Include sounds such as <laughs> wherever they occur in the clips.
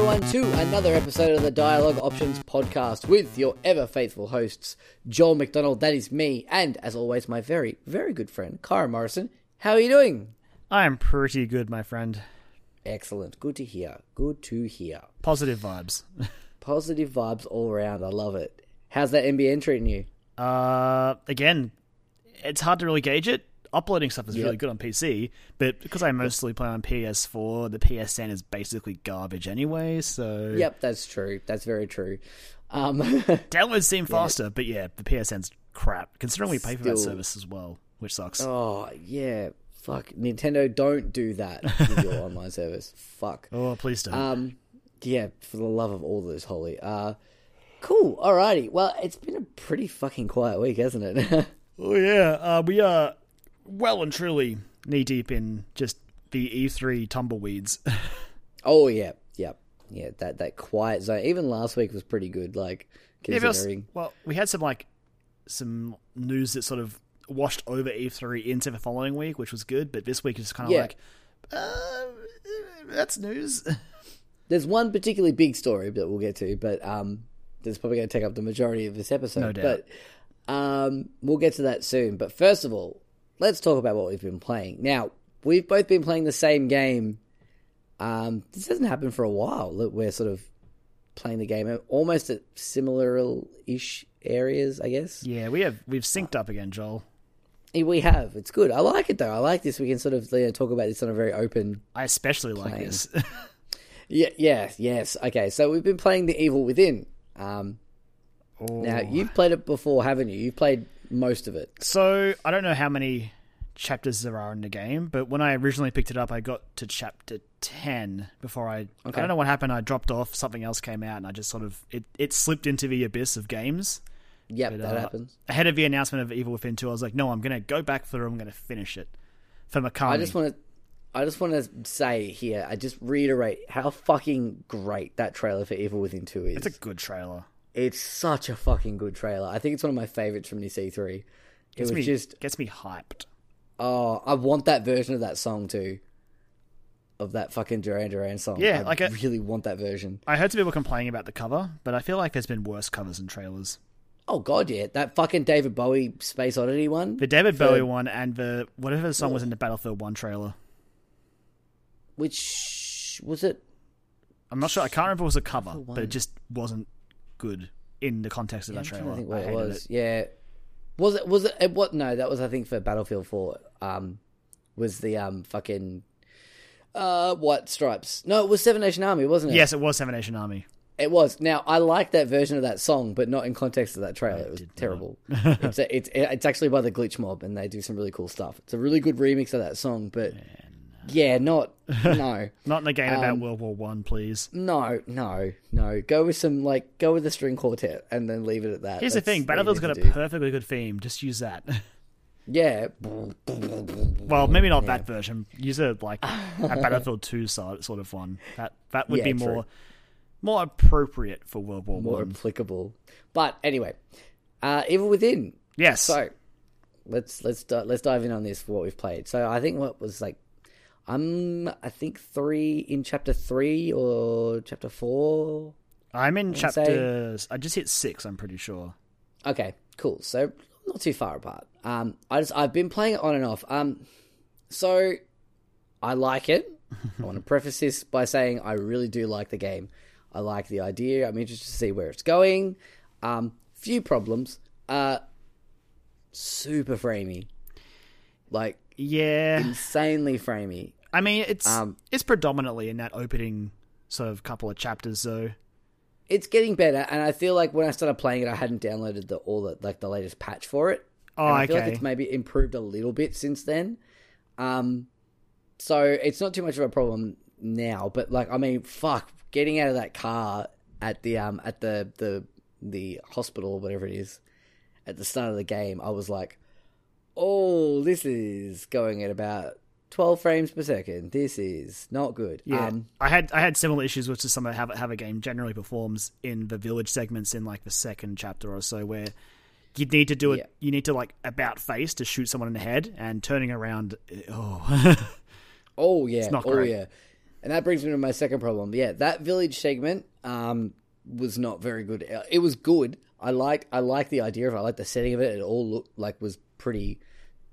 everyone, to another episode of the Dialogue Options podcast with your ever faithful hosts, Joel McDonald, that is me, and as always, my very, very good friend, Kyra Morrison. How are you doing? I am pretty good, my friend. Excellent. Good to hear. Good to hear. Positive vibes. <laughs> Positive vibes all around. I love it. How's that NBN treating you? Uh, again, it's hard to really gauge it. Uploading stuff is Yep. really good on PC, but because I mostly play on PS4, the PSN is basically garbage anyway. So Yep, that's true. That's very true. Um, <laughs> downloads seem faster, but yeah, the PSN's crap. Considering we pay for that service as well, which sucks. oh, yeah. Fuck. Nintendo, don't do that with your <laughs> online service. Fuck. Oh, please don't. Um, yeah, for the love of all that is holy. Uh, cool. Alrighty. Well, it's been a pretty fucking quiet week, hasn't it? <laughs> Oh yeah, uh, we are well and truly knee deep in just the E3 tumbleweeds. <laughs> oh yeah, yeah, yeah. That that quiet zone. Even last week was pretty good. Like Yeah, but also- considering. well, we had some like some news that sort of washed over E3 into the following week, which was good. But this week is kind of Yeah. like, uh, that's news. <laughs> There's one particularly big story that we'll get to, but um, that's probably going to take up the majority of this episode. No doubt. But um, we'll get to that soon. But first of all, let's talk about what we've been playing. Now, we've both been playing the same game. Um, this hasn't happened for a while. That we're sort of playing the game almost at similar-ish areas, I guess. yeah, we have we've synced up again, Joel. We have. It's good. I like it though. I like this. We can sort of you know, talk about this on a very open I especially like this. <laughs> Yeah, yes, yes. Okay, so we've been playing The Evil Within. Um, Now, Oh. you've played it before, haven't you? You've played most of it. So I don't know how many chapters there are in the game, but when I originally picked it up, I got to chapter ten before I. Okay. I don't know what happened. I dropped off. Something else came out, and I just sort of it, it slipped into the abyss of games. Yep, But, that uh, happens. Ahead of the announcement of Evil Within 2, I was like, no, I'm going to go back through. I'm going to finish it for Mikami. I just want to, I just want to say here, I just reiterate how fucking great that trailer for Evil Within Two is. It's a good trailer. It's such a fucking good trailer. I think it's one of my favorites from this E3. It Gets was me, just, gets me hyped. oh, I want that version of that song too. Of that fucking Duran Duran song. Yeah, I like a- really want that version. I heard some people complaining about the cover, but I feel like there's been worse covers and trailers. Oh god, yeah, that fucking David Bowie Space Oddity one. The David For- Bowie one and the whatever the song was in the Battlefield 1 trailer. Which was it? I'm not sure. I can't remember if it was a cover, but it just wasn't good in the context of I'm that trailer. to think I what it was. it. Yeah, was it? Was it? it? What? No, that was I think for Battlefield Four. Um, was the um fucking uh what stripes? No, it was Seven Nation Army, wasn't it? Yes, it was Seven Nation Army. it was. Now I like that version of that song, but not in context of that trailer. It was terrible. <laughs> it's a, it's it's actually by the Glitch Mob, and they do some really cool stuff. It's a really good remix of that song, but yeah, not <laughs> no. Not in a game about Um, World War One, please. No, no, no. Go with some like go with the string quartet and then leave it at that. Here's the That's thing: what you Battlefield's got a do. perfectly good theme. Just use that. <laughs> Yeah. well, maybe not that version. Use a like a <laughs> Battlefield Two sort sort of one. That that would Yeah, be true. more more appropriate for World War More One. applicable. But anyway, uh Evil Within. Yes. So let's let's let's dive in on this for what we've played. So I think what was like I'm I think three in chapter three or chapter four. I'm in chapters. I just hit six. I'm pretty sure. Okay, cool. So not too far apart. Um, I just I've been playing it on and off. Um, so I like it. I want to <laughs> preface this by saying I really do like the game. I like the idea. I'm interested to see where it's going. Um, few problems. Uh, super framey, like Yeah. insanely framey. I mean, it's Um, it's predominantly in that opening sort of couple of chapters, though. It's getting better, and I feel like when I started playing it, I hadn't downloaded the all the like the latest patch for it. Oh, And I feel like it's maybe improved a little bit since then. Um, so it's not too much of a problem now. But like, I mean, fuck, getting out of that car at the um at the the the hospital or whatever it is at the start of the game, I was like, oh, this is going at about twelve frames per second. This is not good. Yeah, Um, I had I had similar issues with just some of how how a game generally performs in the village segments in like the second chapter or so, where you need to do it. Yeah. You need to like about face to shoot someone in the head, and turning around. Oh, <laughs> Oh yeah, not oh great. yeah. And that brings me to my second problem. Yeah, that village segment um, was not very good. It was good. I like I like the idea of it. I like the setting of it. It all looked like was pretty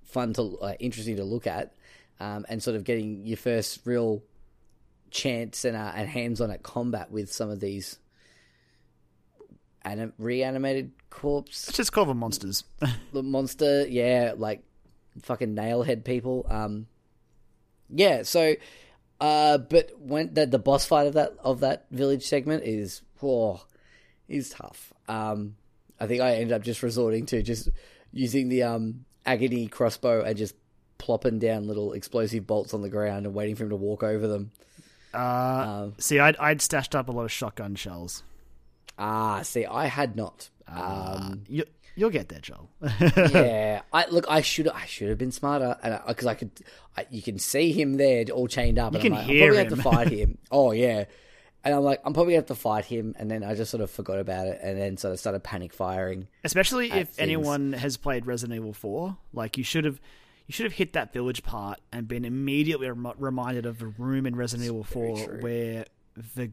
fun to uh, interesting to look at, um, and sort of getting your first real chance and uh, and hands on at combat with some of these anim- reanimated corpse Let's just call them monsters. <laughs> the monster, yeah, like fucking nailhead people. Um, yeah, so, uh, but when the the boss fight of that of that village segment is, oh, is tough. Um, I think I ended up just resorting to just using the um agony crossbow and just plopping down little explosive bolts on the ground and waiting for him to walk over them. Uh, Um, see, I'd, I'd stashed up a lot of shotgun shells. ah, see, I had not. Um, Uh, you, you'll get there, Joel. <laughs> yeah, I look. I should. I should have been smarter, and because I, could, I, you can see him there, all chained up. You and can I'm like, hear I'm probably have to fight him. <laughs> oh yeah, and I'm like, I'm probably gonna have to fight him, and then I just sort of forgot about it, and then sort of started panic firing. Especially if things. anyone has played Resident Evil 4, like you should have you should have hit that village part and been immediately rem- reminded of the room in Resident Evil 4 true. where the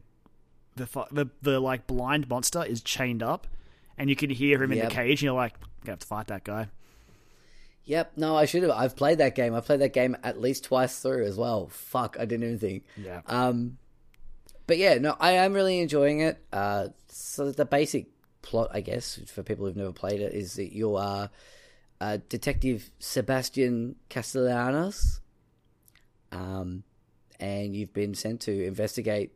the, the the like blind monster is chained up and you can hear him in the cage and you're like, I'm gonna have to fight that guy. Yep. No, I should have. I've played that game. I played that game at least twice through as well. Fuck, I didn't even think. Yeah. Um, but yeah, no, I am really enjoying it. Uh, so the basic plot, I guess, for people who've never played it, is that you are uh, Detective Sebastian Castellanos, um, and you've been sent to investigate.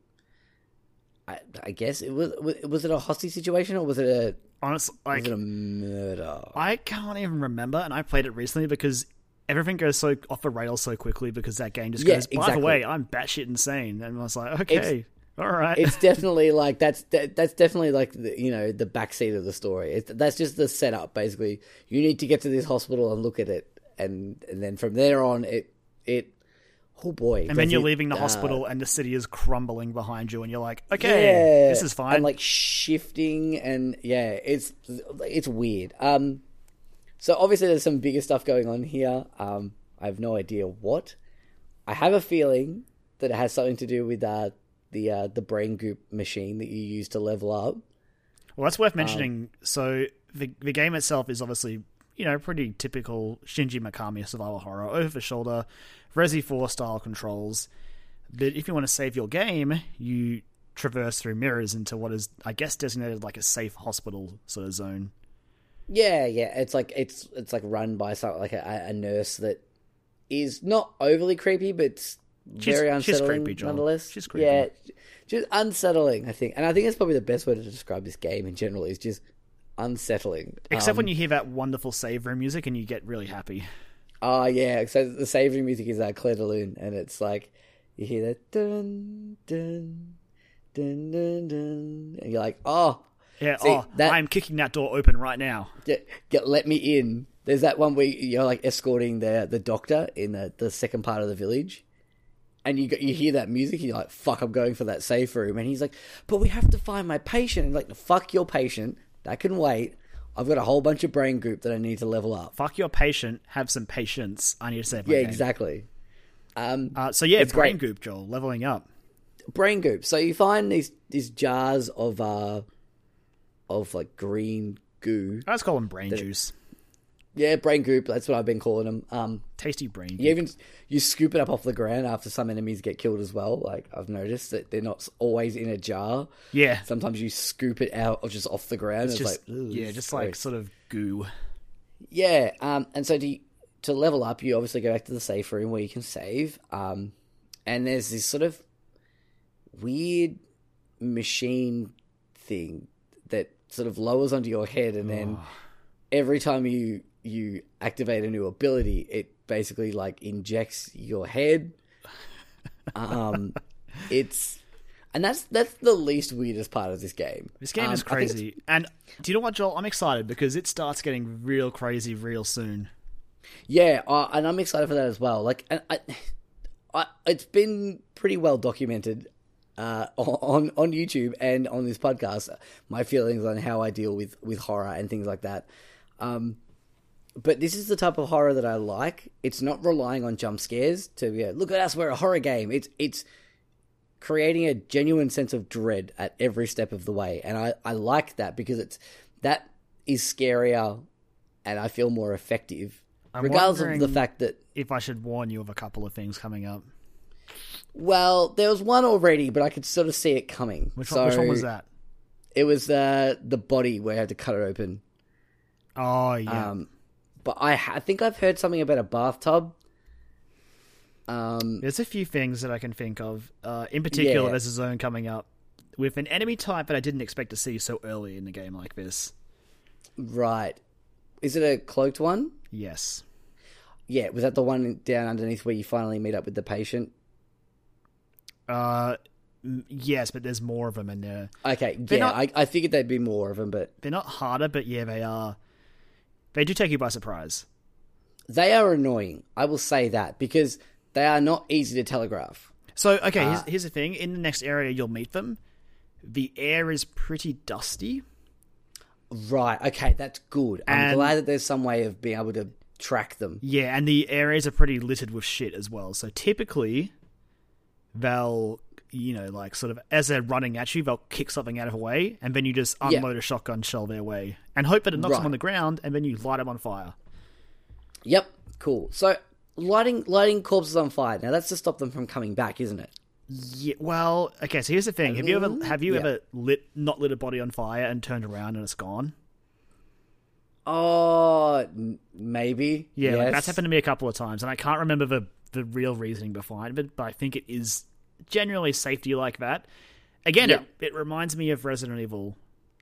I, I guess it was was it a hostage situation or was it a Honestly, like was it a murder? I can't even remember, and I played it recently because everything goes so off the rails so quickly because that game just Yeah, goes. By exactly. the way, I'm batshit insane, and I was like, okay, all right. it's definitely like that's that, that's definitely like the, you know the backseat of the story. It's, that's just the setup. Basically, you need to get to this hospital and look at it, and and then from there on, it it oh boy, and then you're it, leaving the uh, hospital, and the city is crumbling behind you, and you're like, okay, yeah, this is fine. and like shifting, and yeah, it's it's weird. Um, so obviously there's some bigger stuff going on here. Um, I have no idea what. I have a feeling that it has something to do with uh the uh the brain goop machine that you use to level up. Well, that's Um, worth mentioning. so the the game itself is obviously you know pretty typical Shinji Mikami survival horror, over the shoulder, Resi Four style controls. But if you want to save your game, you traverse through mirrors into what is, I guess, designated like a safe hospital sort of zone. Yeah, yeah. It's like it's it's like run by some like a, a nurse that is not overly creepy, but She's- very she's unsettling creepy, Joel. nonetheless. She's creepy. Yeah, just unsettling. I think, and I think that's probably the best way to describe this game in general. Is just unsettling. Except Um, when you hear that wonderful save room music and you get really happy. Oh yeah, so the saving music is uh, Clair de Lune, and it's like you hear that dun dun dun dun dun, and you're like, oh, Yeah, See, oh, that- I'm kicking that door open right now. get, get let me in. There's that one where you're like escorting the the doctor in the, the second part of the village, and you you hear that music, you're like, "Fuck, I'm going for that safe room." And he's like, "But we have to find my patient." And like, "Fuck your patient, that can wait. I've got a whole bunch of brain goop that I need to level up." Fuck your patient, have some patience. I need to save my Yeah, game. exactly. Um, Uh, so yeah, It's brain great. goop, Joel, leveling up. brain goop. So you find these these jars of uh of like green goo. I just call them brain juice. Yeah, brain goop. That's what I've been calling them. Um, Tasty brain. You even you scoop it up off the ground after some enemies get killed as well. Like I've noticed that they're not always in a jar. Yeah, Sometimes you scoop it out or just off the ground. It's, just like yeah, just like sort of goo. yeah. Um, and so to to level up, you obviously go back to the safe room where you can save. Um, and there's this sort of weird machine thing that sort of lowers onto your head, and then every time you you activate a new ability, it basically like injects your head. <laughs> Um, it's and that's that's the least weirdest part of this game. This game Um, is I think it's- crazy. And do you know what, Joel? I'm excited because it starts getting real crazy real soon. Yeah, uh, and I'm excited for that as well. Like, and I, I, it's been pretty well documented uh, <laughs> on on YouTube and on this podcast. My feelings on how I deal with with horror and things like that. Um, but this is the type of horror that I like. It's not relying on jump scares to yeah, look at us, we're a horror game. It's it's creating a genuine sense of dread at every step of the way, and I I like that because it's that is scarier, and I feel more effective, I'm regardless of the fact that if I should warn you of a couple of things coming up. well, there was one already, but I could sort of see it coming. Which so one, which one was that? It was uh, the body where I had to cut it open. Oh yeah. Um, but I, ha- I think I've heard something about a bathtub. Um, There's a few things that I can think of. Uh, in particular, Yeah. there's a zone coming up with an enemy type that I didn't expect to see so early in the game like this. right. Is it a cloaked one? Yes. Yeah, was that the one down underneath where you finally meet up with the patient? Uh, yes, but there's more of them, and they're Okay, yeah, not- I, I figured there'd be more of them, but they're not harder, but yeah, they are. They do take you by surprise. they are annoying. I will say that because they are not easy to telegraph. So, okay, Ah. here's, here's the thing. In the next area you'll meet them, the air is pretty dusty. Right. Okay, that's good. I'm glad that there's some way of being able to track them. Yeah, and the areas are pretty littered with shit as well. So typically, they'll, you know, like sort of as they're running at you, they'll kick something out of the way, and then you just Yeah. unload a shotgun shell their way and hope that it knocks them on the ground, and then you light them on fire. Yep. Cool. So lighting lighting corpses on fire. Now that's to stop them from coming back, isn't it? Yeah. Well, okay. So here's the thing: have you ever have you Yeah. ever lit not lit a body on fire and turned around and it's gone? Oh, n- maybe. Yeah, like that's happened to me a couple of times, and I can't remember the the real reasoning behind it, but I think it is generally safety like that. Again, Yeah. it, it reminds me of Resident Evil,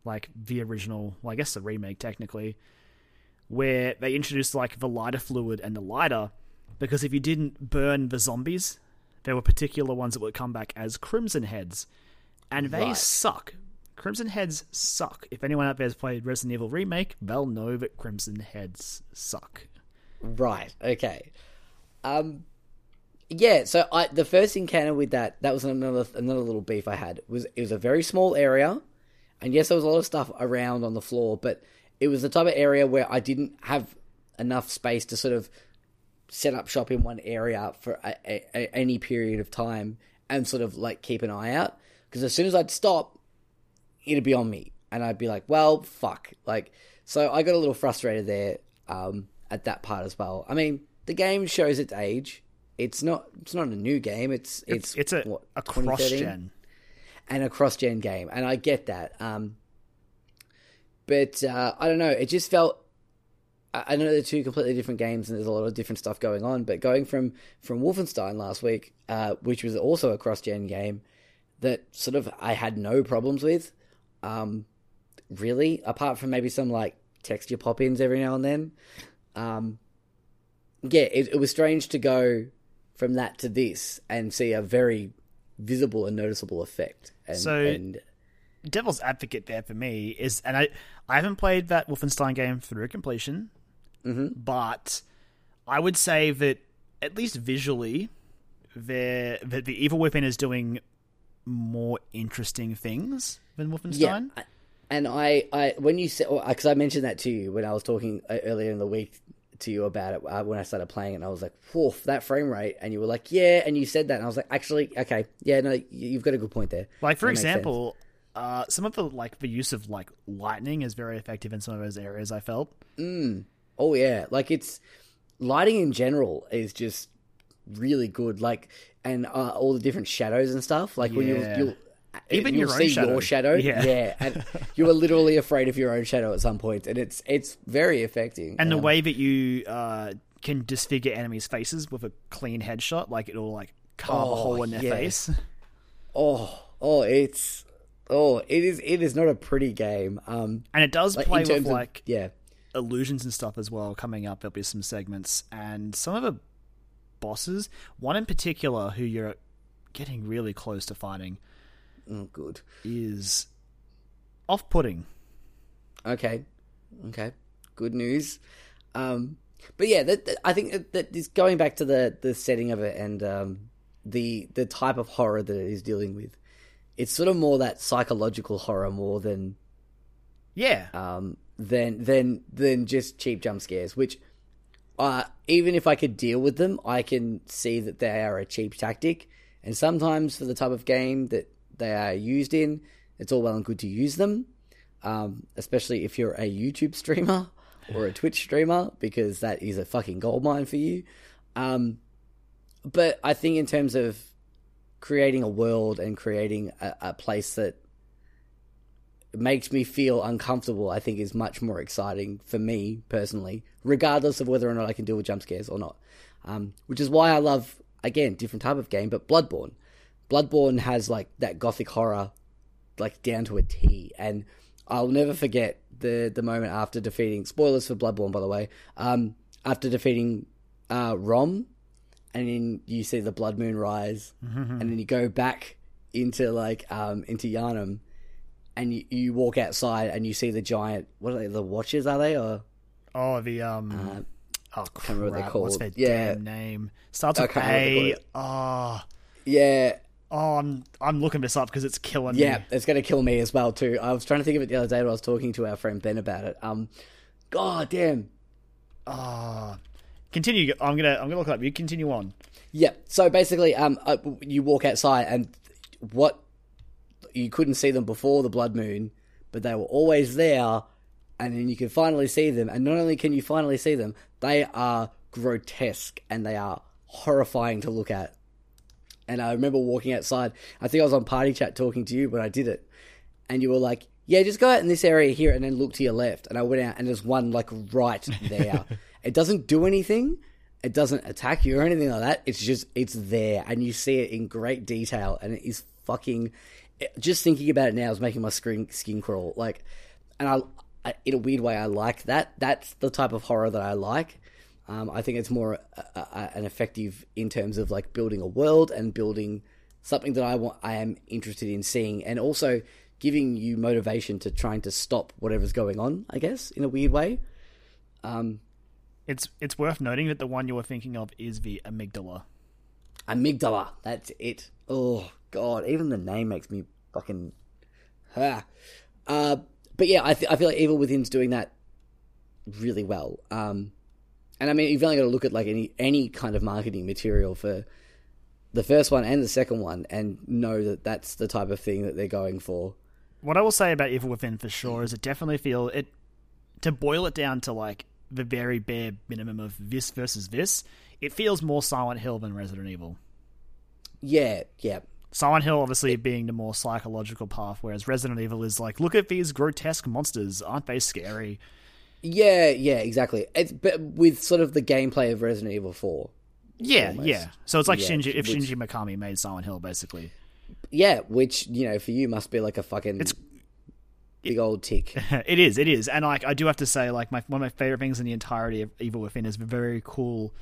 like the original, well, I guess the remake technically, where they introduced like the lighter fluid and the lighter, because if you didn't burn the zombies, there were particular ones that would come back as Crimson Heads, and they Right. suck. Crimson Heads suck. If anyone out there has played Resident Evil Remake, they'll know that Crimson Heads suck. Right. Okay. Um. Yeah. So I the first encounter with that that was another another little beef I had was it was a very small area, and yes, there was a lot of stuff around on the floor, but it was the type of area where I didn't have enough space to sort of set up shop in one area for a, a, a, any period of time and sort of like keep an eye out because as soon as I'd stop, it'd be on me, and I'd be like, "Well, fuck!" Like, so I got a little frustrated there um, at that part as well. I mean, the game shows its age. It's not. It's not a new game. It's it's It's a what, a cross gen and a cross gen game, and I get that. Um, but uh, I don't know. It just felt. I I know they're two completely different games, and there's a lot of different stuff going on. But going from from Wolfenstein last week, uh, which was also a cross gen game, that sort of I had no problems with. Um, really, apart from maybe some like texture pop ins every now and then. Um, yeah, it, it was strange to go from that to this and see a very visible and noticeable effect. And, So- and Devil's advocate there for me is, and I I haven't played that Wolfenstein game through completion, Mhm. but I would say that at least visually, the that the Evil Within is doing more interesting things than yeah, Wolfenstein. I- and I, I when you said because I mentioned that to you when I was talking uh, earlier in the week to you about it uh, when I started playing it, and I was like, "Woof, that frame rate," and you were like, "Yeah," and you said that, and I was like, "Actually, okay, yeah, no, you- you've got a good point there." Like for That example, uh, some of the like the use of like lightning is very effective in some of those areas. I felt. Oh yeah, like it's lighting in general is just really good. Like and uh, all the different shadows and stuff. Like when you'll, you'll Even your own see shadow. your shadow, Yeah. yeah, and you are literally afraid of your own shadow at some point, and it's it's very affecting. And the Um, way that you uh, can disfigure enemies' faces with a clean headshot, like it'll like carve a Oh, hole in their yeah. face. <laughs> oh oh it's oh it is it is not a pretty game. Um, And it does like play with of like yeah, illusions and stuff as well. Coming up, there'll be some segments, and some of the bosses, one in particular, who you're getting really close to fighting, oh, good. is off-putting. Okay, okay, good news. Um, but yeah, that, that- I think that, that is going back to the the setting of it and um, the the type of horror that it is dealing with. It's sort of more that psychological horror more than Yeah, um, than than than just cheap jump scares. Which, uh, even if I could deal with them, I can see that they are a cheap tactic, And sometimes for the type of game that they are used in, it's all well and good to use them, um, especially if you're a YouTube streamer <laughs> or a Twitch streamer, because that is a fucking goldmine for you. Um, but I think in terms of creating a world and creating a, a place that makes me feel uncomfortable, I think is much more exciting for me personally, regardless of whether or not I can deal with jump scares or not. Um, which is why I love, again, different type of game, but Bloodborne. Bloodborne has like that gothic horror, like down to a T, and I'll never forget the the moment after defeating. Spoilers for Bloodborne, by the way. Um, after defeating uh, Rom, and then you see the blood moon rise, and then you go back into like um, into Yharnam, and you, you walk outside and you see the giant. What are they? The Watchers are they or? Oh, the um. Uh, oh, crap. remember what they're What's their. Yeah. damn name? Starts with can't remember what they A. Oh, Yeah, oh, I'm I'm looking this up because it's killing yeah, me. Yeah, it's gonna kill me as well too. I was trying to think of it the other day when I was talking to our friend Ben about it. Um, god damn. Oh, continue. I'm gonna I'm gonna look it up. You continue on. Yeah. So basically, um, uh, you walk outside and what you couldn't see them before the blood moon, but they were always there, and then you can finally see them. And not only can you finally see them, they are grotesque and they are horrifying to look at. And I remember walking outside. I think I was on party chat talking to you when I did it, and you were like, "Yeah, just go out in this area here, and then look to your left." And I went out, and there's one like right there. <laughs> it doesn't do anything. It doesn't attack you or anything like that. It's just it's there, and you see it in great detail, and it is fucking. Just thinking about it now is making my skin skin crawl. Like, and I, I in a weird way, I like that. That's the type of horror that I like. Um, I think it's more uh, uh, an effective in terms of like building a world and building something that I want. I am interested in seeing, and also giving you motivation to trying to stop whatever's going on. I guess in a weird way. Um, It's it's worth noting that the one you were thinking of is the amygdala. amygdala. That's it. Oh god, even the name makes me fucking. Ah. Uh, but yeah, I, th- I feel like Evil Within's doing that really well. Um, and I mean, you've only got to look at like any any kind of marketing material for the first one and the second one, and know that that's the type of thing that they're going for. What I will say about Evil Within for sure is it definitely feel it to boil it down to like the very bare minimum of this versus this. It feels more Silent Hill than Resident Evil. Yeah, yeah, Silent Hill obviously being the more psychological path, whereas Resident Evil is like, look at these grotesque monsters, aren't they scary? Yeah, yeah. Exactly. It's but with sort of the gameplay of Resident Evil Four. Yeah, Almost. yeah. So it's like Yeah, Shinji if which- Shinji Mikami made Silent Hill, basically. Yeah, which you know for you must be like a fucking It's- big old tick. <laughs> it is, it is, and like I do have to say, like my one of my favorite things in the entirety of Evil Within is a very cool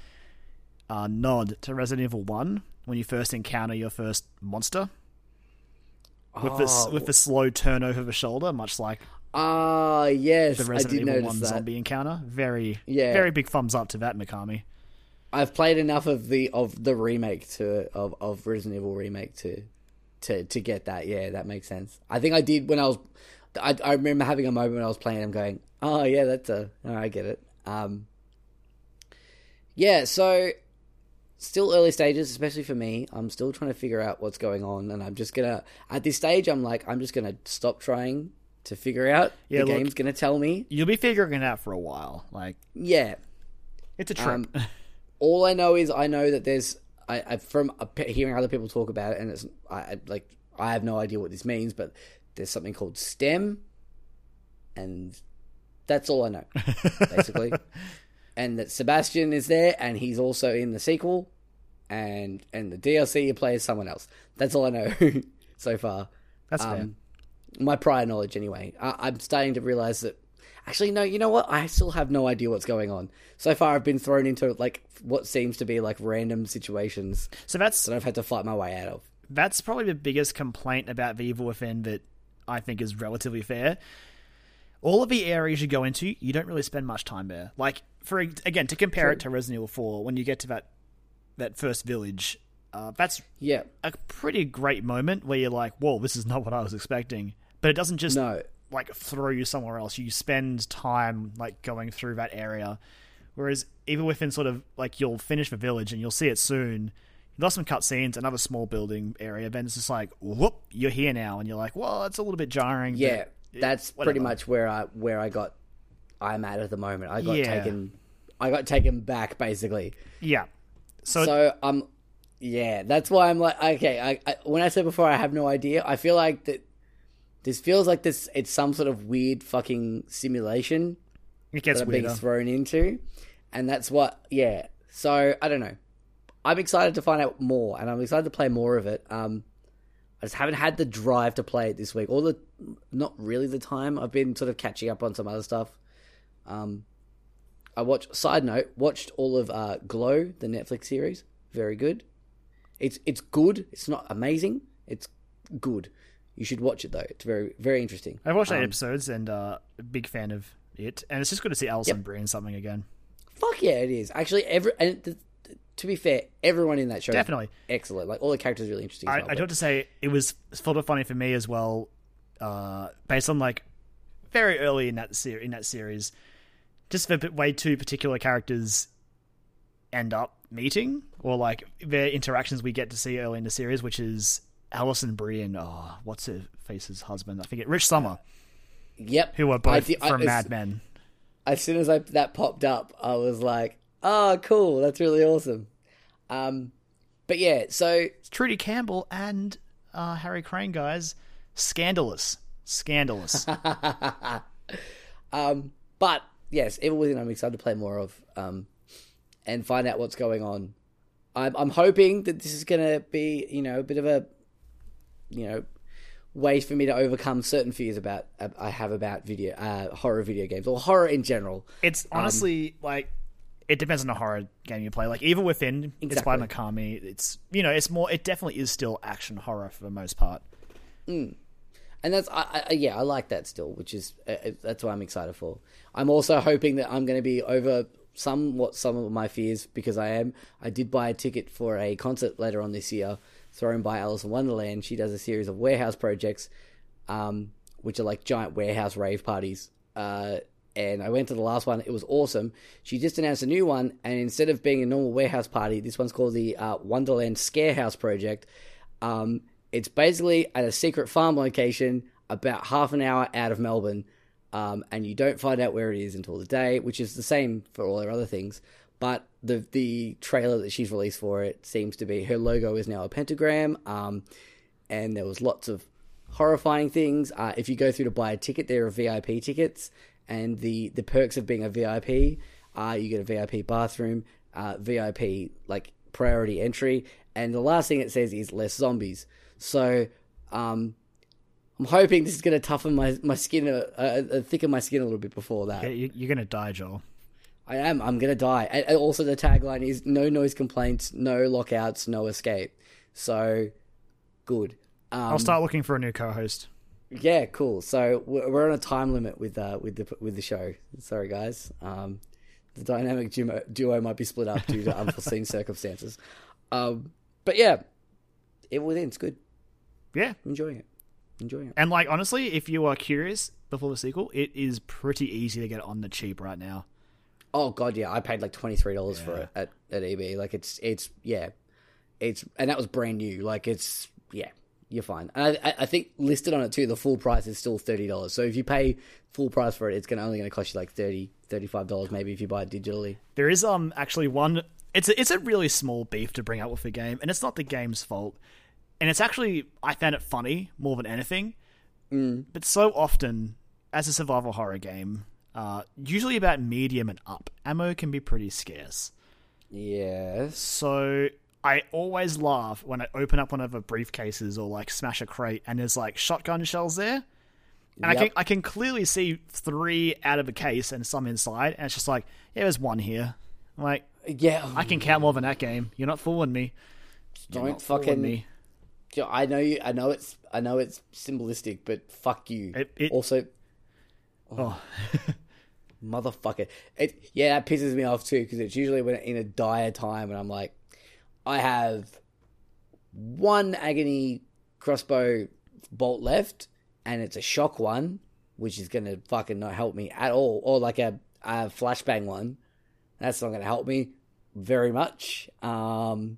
uh, nod to Resident Evil One when you first encounter your first monster with this Oh. with the slow turn over the shoulder, much like Ah, yes, the I Resident did Evil notice One that. zombie encounter. Very, Yeah. very big thumbs up to that, Mikami. I've played enough of the of the remake to of of Resident Evil remake to to to get that. Yeah, that makes sense. I think I did when I was. I, I remember having a moment when I was playing. I'm going, oh yeah, that's a. Oh, I get it. Um. Yeah, so still early stages, especially for me. I'm still trying to figure out what's going on, and I'm just gonna at this stage. I'm like, I'm just gonna stop trying to figure out. Yeah, the look- game's gonna tell me. You'll be figuring it out for a while. Like Yeah, it's a trip. Um, <laughs> all I know is I know that there's I, I from uh, hearing other people talk about it, and it's I I- like I have no idea what this means, but there's something called STEM, and that's all I know basically. <laughs> and that Sebastian is there, and he's also in the sequel, and and the DLC you play as someone else. That's all I know <laughs> so far. That's fair. My prior knowledge, anyway. I, I'm starting to realize that. Actually, no. You know what? I still have no idea what's going on. So far, I've been thrown into like what seems to be like random situations So that's that I've had to fight my way out of. that's probably the biggest complaint about the Evil Within that I think is relatively fair. All of the areas you go into, you don't really spend much time there. Like for again, to compare it to Resident Evil Four, when you get to that that first village, uh, that's Yeah. a pretty great moment where you're like, "Whoa, this is not what I was expecting." But it doesn't just No. like throw you somewhere else. You spend time like going through that area. Whereas Evil Within sort of like you'll finish the village and you'll see it soon. Lost some cutscenes, another small building area, then it's just like, whoop, you're here now, and you're like, well, it's a little bit jarring. Yeah, that's pretty much where I where I got I'm at at the moment. I got Yeah. taken I got taken back basically. yeah. So, So I'm. um yeah, that's why I'm like okay, I, I when I said before I have no idea, I feel like that this feels like this it's some sort of weird fucking simulation it gets that I'm being thrown into. And that's what yeah. So I don't know. I'm excited to find out more and I'm excited to play more of it. Um I just haven't had the drive to play it this week. Or the not really the time. I've been sort of catching up on some other stuff. Um I watched side note, watched all of uh Glow, the Netflix series. Very good. It's it's good. It's not amazing. It's good. You should watch it though. It's very very interesting. I've watched eight Um, episodes and uh, a big fan of it, and it's just good to see Alison Yep. Brie in something again. Fuck yeah, it is. Actually, every and th- th- to be fair, everyone in that show is Definitely. excellent. Like all the characters are really interesting. I, well, I have to say it was sort of funny for me as well, uh, based on like very early in that ser- in that series, just the way two particular characters end up meeting or like their interactions we get to see early in the series, which is Alison Brie and oh, what's her face's husband? I forget. Rich Sommer, Yep. who I both I- from as- Mad Men. As soon as I, that popped up, I was like, "Oh, cool! That's really awesome." Um, but yeah, so It's Trudy Campbell and uh, Harry Crane, guys. Scandalous, scandalous. <laughs> Um, but yes, Evil Within, I'm excited to play more of, um, and find out what's going on. I'm, I'm hoping that this is going to be, you know, a bit of a, you know, ways for me to overcome certain fears about uh, I have about video, uh, horror video games or horror in general. It's honestly like it depends on the horror game you play. Like Evil Within, it's by Exactly. Mikami. It's you know, it's more. It definitely is still action horror for the most part. and that's I, I, yeah, I like that still, which is uh, uh, that's what I'm excited for. I'm also hoping that I'm going to be over somewhat some of my fears because I am. I did buy a ticket for a concert later on this year, thrown by Alison Wonderland. She does a series of warehouse projects, um, which are like giant warehouse rave parties. Uh, and I went to the last one. It was awesome. She just announced a new one, and instead of being a normal warehouse party, this one's called the uh, Wonderland Scarehouse Project. Um, it's basically at a secret farm location about half an hour out of Melbourne, um, and you don't find out where it is until the day, which is the same for all their other things. But the the trailer that she's released for it seems to be her logo is now a pentagram, um, and there was lots of horrifying things. Uh, if you go through to buy a ticket, there are VIP tickets, and the the perks of being a VIP are you get a VIP bathroom, uh, VIP like priority entry, and the last thing it says is less zombies. So, um, I'm hoping this is going to toughen my my skin, uh, uh, thicken my skin a little bit before that. You're gonna die, Joel. I am. I'm gonna die. And also, the tagline is "No noise complaints, no lockouts, no escape." So, good. Um, I'll start looking for a new co-host. Yeah, cool. So we're we're on a time limit with uh with the with the show. Sorry, guys. Um, the dynamic duo, duo might be split up due to unforeseen <laughs> circumstances. Um, but yeah, it within. It's good. Yeah, enjoying it. Enjoying it. and like honestly, if you are curious before the sequel, it is pretty easy to get on the cheap right now. Oh god, yeah. I paid like twenty three dollars for it at at EB. Like it's it's yeah, it's and that was brand new. Like it's yeah, you're fine. And I I- I think listed on it too. The full price is still thirty dollars. So if you pay full price for it, it's gonna only gonna cost you like 30 35 dollars maybe if you buy it digitally. There is um actually one. It's a, it's a really small beef to bring up with the game, and it's not the game's fault. And it's actually I found it funny more than anything. Mm. But so often, as a survival horror game, uh, usually about medium and up, ammo can be pretty scarce. Yes. So I always laugh when I open up one of the briefcases or like smash a crate, and there's like shotgun shells there. And I can I can clearly see three out of a case and some inside, and it's just like, yeah, there's one here. I'm like, Yeah. I can count more than that game. You're not fooling me. You're don't fucking. me. I know you. I know it's. I know it's symbolistic, but fuck you. It- it- also, Oh, <laughs> motherfucker. It yeah, that pisses me off too because it's usually when in a dire time and I'm like, I have one agony crossbow bolt left, and it's a shock one, which is gonna fucking not help me at all, or like a, a flashbang one. That's not gonna help me very much. Um,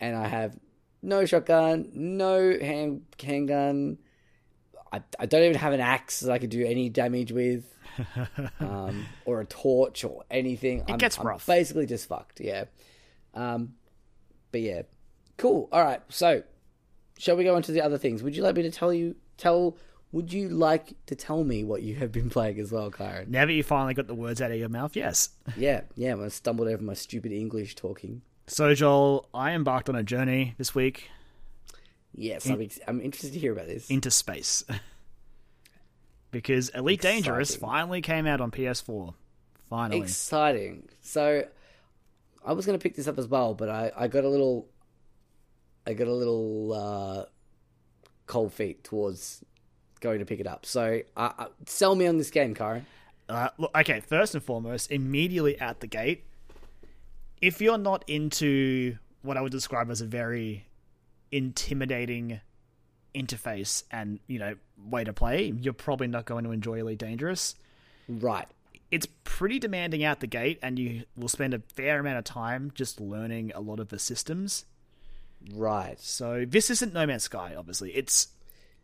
and I have no shotgun, no hand handgun. I, I don't even have an axe that I could do any damage with, <laughs> um, or a torch or anything. It I'm, gets I'm rough. basically just fucked. Yeah. Um, but yeah, cool. All right. So, shall we go on to the other things? Would you like me to tell you tell? Would you like to tell me what you have been <laughs> playing as well, Kyron? Now that you finally got the words out of your mouth, yes. <laughs> Yeah, yeah. I stumbled over my stupid English talking. So, Joel, I embarked on a journey this week Yes, I'm, ex- I'm interested to hear about this. into space. <laughs> because Elite Dangerous finally came out on PS4. Finally. Exciting. So, I was going to pick this up as well, but I, I got a little, I got a little uh, cold feet towards going to pick it up. So, uh, uh, sell me on this game, Karen. Uh, look, okay, first and foremost, immediately at the gate, if you're not into what I would describe as a very intimidating interface and you know way to play, you're probably not going to enjoy Elite Dangerous. Right. It's pretty demanding out the gate, and you will spend a fair amount of time just learning a lot of the systems. Right. So this isn't No Man's Sky, obviously. It's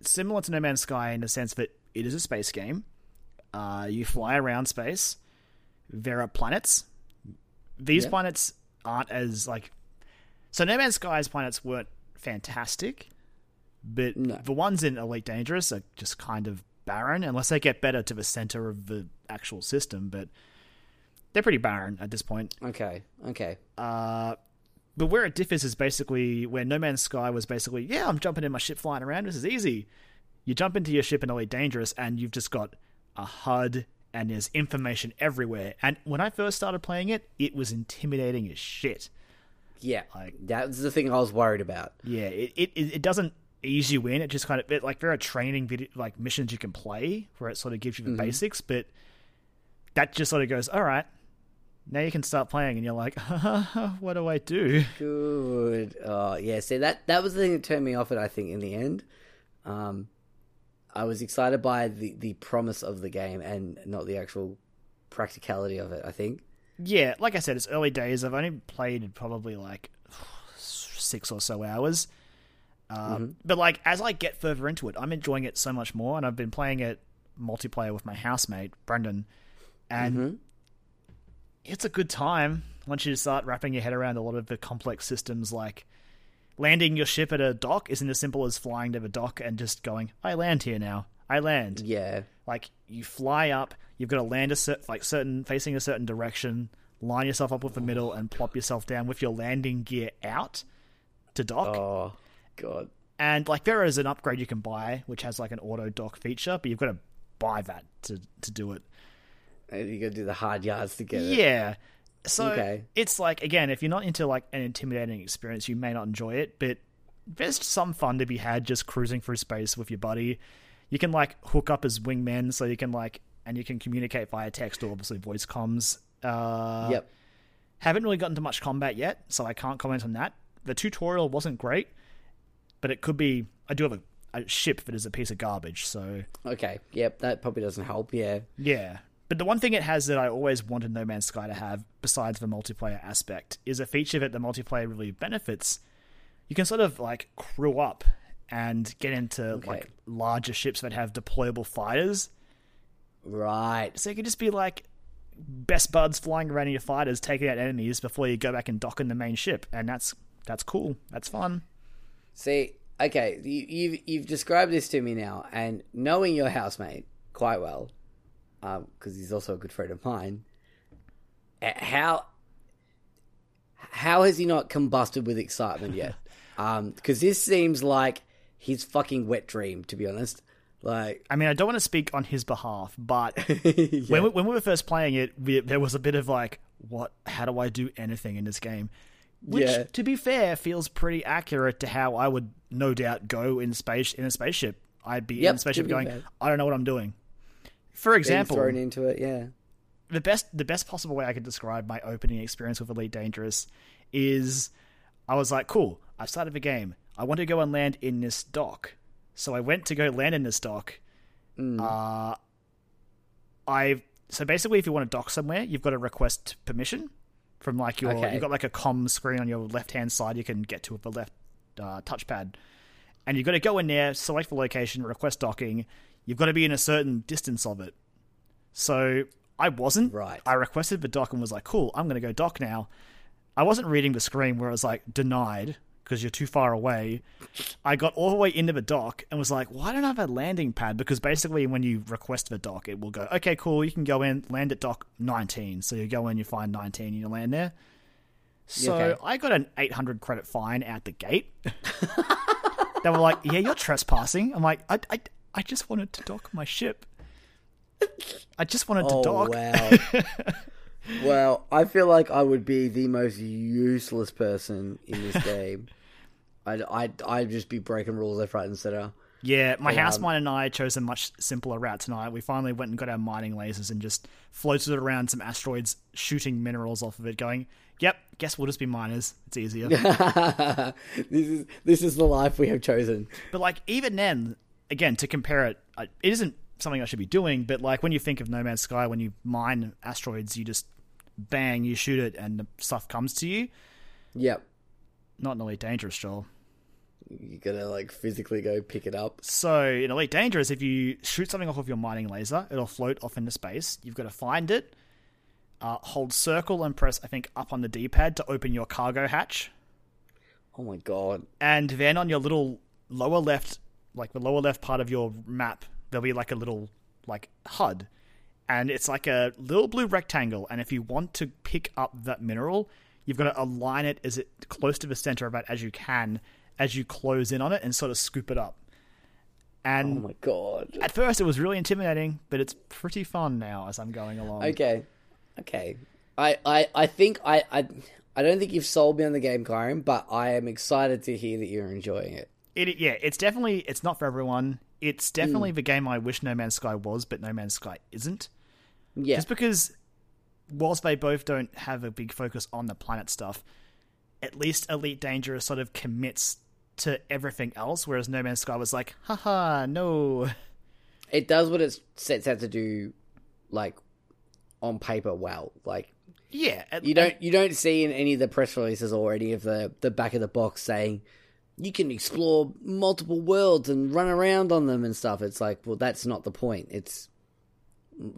similar to No Man's Sky in the sense that it is a space game. Uh, you fly around space. There are planets. These Yep. planets aren't as like. So No Man's Sky's planets weren't fantastic, but No. the ones in Elite Dangerous are just kind of barren unless they get better to the center of the actual system. But they're pretty barren at this point. Okay. Okay. Uh, but where it differs is basically where No Man's Sky was basically, yeah, I'm jumping in my ship flying around. This is easy. You jump into your ship in Elite Dangerous, and you've just got a HUD, and there's information everywhere. And when I first started playing it, it was intimidating as shit. Yeah. Like- That's the thing I was worried about. Yeah, it it, it doesn't ease you in. It just kind of it, like there are training video, like missions you can play where it sort of gives you the basics, but that just sort of goes, all right. Now you can start playing, and you're like, <laughs> what do I do? Good. Oh, yeah. See that that was the thing that turned me off. It I think in the end, um, I was excited by the the promise of the game and not the actual practicality of it. I think. Yeah, like I said, it's early days. I've only played probably like <sighs> six or so hours. Um, But like as I get further into it, I'm enjoying it so much more, and I've been playing it multiplayer with my housemate Brendan, and it's a good time once you start wrapping your head around a lot of the complex systems. Like landing your ship at a dock isn't as simple as flying to the dock and just going, "I land here now. I land." Yeah. like you fly up you've got to land a cer- like certain facing a certain direction line yourself up with the middle and plop yourself down with your landing gear out to dock Oh, God. and like there is an upgrade you can buy which has like an auto dock feature but you've got to buy that to to do it And You got to do the hard yards to get it. yeah so Okay. it's like again if you're not into like an intimidating experience you may not enjoy it but there's some fun to be had just cruising through space with your buddy you can like hook up as wingmen so you can like and you can communicate via text or obviously voice comms uh Yep. haven't really gotten to much combat yet so i can't comment on that the tutorial wasn't great but it could be i do have a, a ship that is a piece of garbage so Okay. Yep. That probably doesn't help. Yeah. yeah. But the one thing it has that I always wanted No Man's Sky to have, besides the multiplayer aspect, is a feature that the multiplayer really benefits. You can sort of like crew up and get into like larger ships that have deployable fighters. Right. So you could just be like best buds flying around in your fighters, taking out enemies before you go back and dock in the main ship, and that's that's cool. That's fun. See, okay, you, you've you've described this to me now, and knowing your housemate quite well, because he's also a good friend of mine. uh, How how has he not combusted with excitement yet? <laughs> Because this seems like his fucking wet dream, to be honest. Like, I mean, I don't want to speak on his behalf, but <laughs> when, we, when we were first playing it, we, there was a bit of like, what? How do I do anything in this game? Which, Yeah. to be fair, feels pretty accurate to how I would no doubt go in space in a spaceship. I'd be Yep, in a spaceship going. I don't know what I'm doing. For example, being thrown into it, yeah. the best the best possible way I could describe my opening experience with Elite Dangerous is I was like, cool, I've started the game. I want to go and land in this dock. So I went to go land in this dock. Uh I so basically if you want to dock somewhere, you've got to request permission. from like your Okay. you've got like a com screen on your left hand side you can get to with the left uh, touchpad, and you've got to go in there, select the location, request docking. You've got to be in a certain distance of it. So I wasn't. Right. I requested the dock and was like, "Cool, I'm going to go dock now." I wasn't reading the screen where it was like denied because you're too far away. I got all the way into the dock and was like, why don't I have a landing pad? Because basically, when you request the dock, it will go, okay, cool, you can go in, land at dock 19. So you go in, you find 19, and you land there. So Okay. I got an 800 credit fine out the gate. <laughs> they were like, yeah, you're trespassing. I'm like, I, I, I just wanted to dock my ship. I just wanted to Oh dock. wow. <laughs> well, I feel like I would be the most useless person in this <laughs> game. I'd I'd, I'd just be breaking rules left, right, and center. Yeah, my Um, house mine and I chose a much simpler route tonight. We finally went and got our mining lasers and just floated around some asteroids, shooting minerals off of it, going, Yep, guess we'll just be miners. It's easier. <laughs> this is this is the life we have chosen. but like even then, again, to compare it, it isn't something I should be doing, but like when you think of No Man's Sky, when you mine asteroids, you just bang, you shoot it and the stuff comes to you. Yep. Not in Elite Dangerous, Joel. You gotta like physically go pick it up. So in Elite Dangerous, if you shoot something off of your mining laser, it'll float off into space. You've got to find it, uh, hold circle and press, I think, up on the D-pad to open your cargo hatch, Oh my god. and then on your little lower left, like the lower left part of your map, there'll be like a little like HUD, and it's like a little blue rectangle. And if you want to pick up that mineral, you've got to align it as it close to the center of it as you can, as you close in on it and sort of scoop it up. And Oh my god. at first, it was really intimidating, but it's pretty fun now as I'm going along. Okay. Okay. I, I, I think I, I I don't think you've sold me on the game, Kyron, but I am excited to hear that you're enjoying it. It, yeah, it's definitely it's not for everyone. It's definitely Hmm. the game I wish No Man's Sky was, but No Man's Sky isn't. Yeah. Just because, whilst they both don't have a big focus on the planet stuff, at least Elite Dangerous sort of commits to everything else, whereas No Man's Sky was like, haha, no. it does what it sets out to do, like on paper. Well, like Yeah, at- you don't you don't see in any of the press releases or any of the the back of the box saying you can explore multiple worlds and run around on them and stuff. It's like, well, that's not the point. It's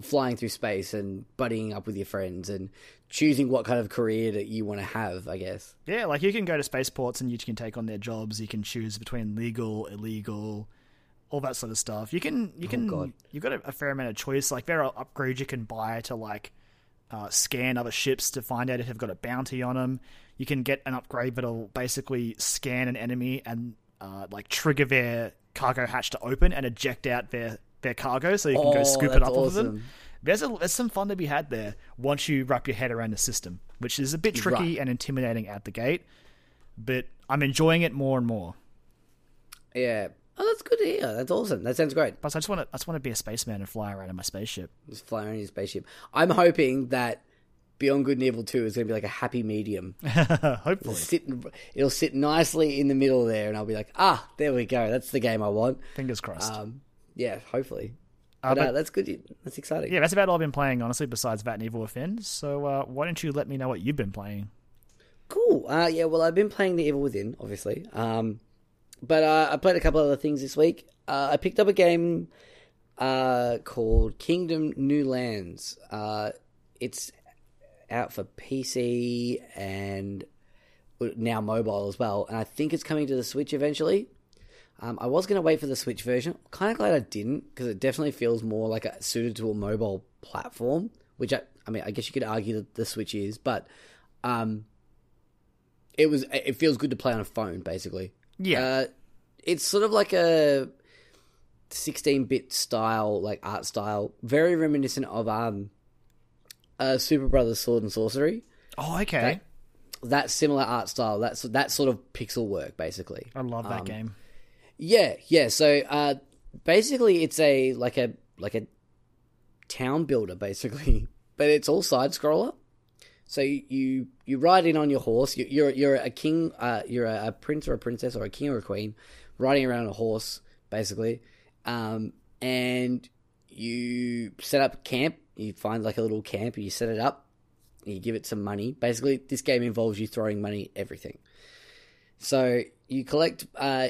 flying through space and buddying up with your friends and choosing what kind of career that you want to have. I guess. Yeah, like you can go to spaceports and you can take on their jobs. You can choose between legal, illegal, all that sort of stuff. You can, you can, God. you've got a, a fair amount of choice. Like there are upgrades you can buy to like uh, scan other ships to find out if they've got a bounty on them. You can get an upgrade that'll basically scan an enemy and uh, like trigger their cargo hatch to open and eject out their their cargo, so you can go Oh, scoop it up off of them. awesome. There's a, there's some fun to be had there once you wrap your head around the system, which is a bit tricky Right. and intimidating at the gate. But I'm enjoying it more and more. Yeah. Oh, that's good to hear. That's awesome. That sounds great. Plus, I just want to I just want to be a spaceman and fly around in my spaceship. Just fly around in your spaceship. I'm hoping that Beyond Good and Evil 2 is going to be like a happy medium. <laughs> Hopefully, sit, it'll sit nicely in the middle there, and I'll be like, ah, there we go. That's the game I want. fingers crossed. Um, yeah, hopefully. Uh, But, uh, that's good. That's exciting. yeah, that's about all I've been playing, honestly. Besides Vat and Evil Within. So uh, why don't you let me know what you've been playing? Cool. Uh, yeah, well, I've been playing The Evil Within, obviously. Um, but uh, I played a couple other things this week. Uh, I picked up a game uh, called Kingdom New Lands. Uh, it's out for PC and now mobile as well. And I think it's coming to the Switch eventually. Um, I was going to wait for the Switch version. Kind of glad I didn't because it definitely feels more like a suited to a mobile platform. Which I, I mean, I guess you could argue that the Switch is, but um, it was. It feels good to play on a phone, basically. Yeah, Uh, it's sort of like a 16-bit style, like art style, very reminiscent of um, uh, Super Brothers Sword and Sorcery. oh okay, That similar art style, that's that sort of pixel work, basically. I love um, that game. Yeah, yeah. So uh, basically, it's a like a like a town builder, basically, <laughs> but it's all side scroller. So you, you ride in on your horse. You, you're you're a king. Uh, you're a, a prince or a princess or a king or a queen, riding around a horse, basically. Um, and you set up camp. You find like a little camp. and You set it up, You give it some money. Basically, this game involves you throwing money at everything. So you collect uh,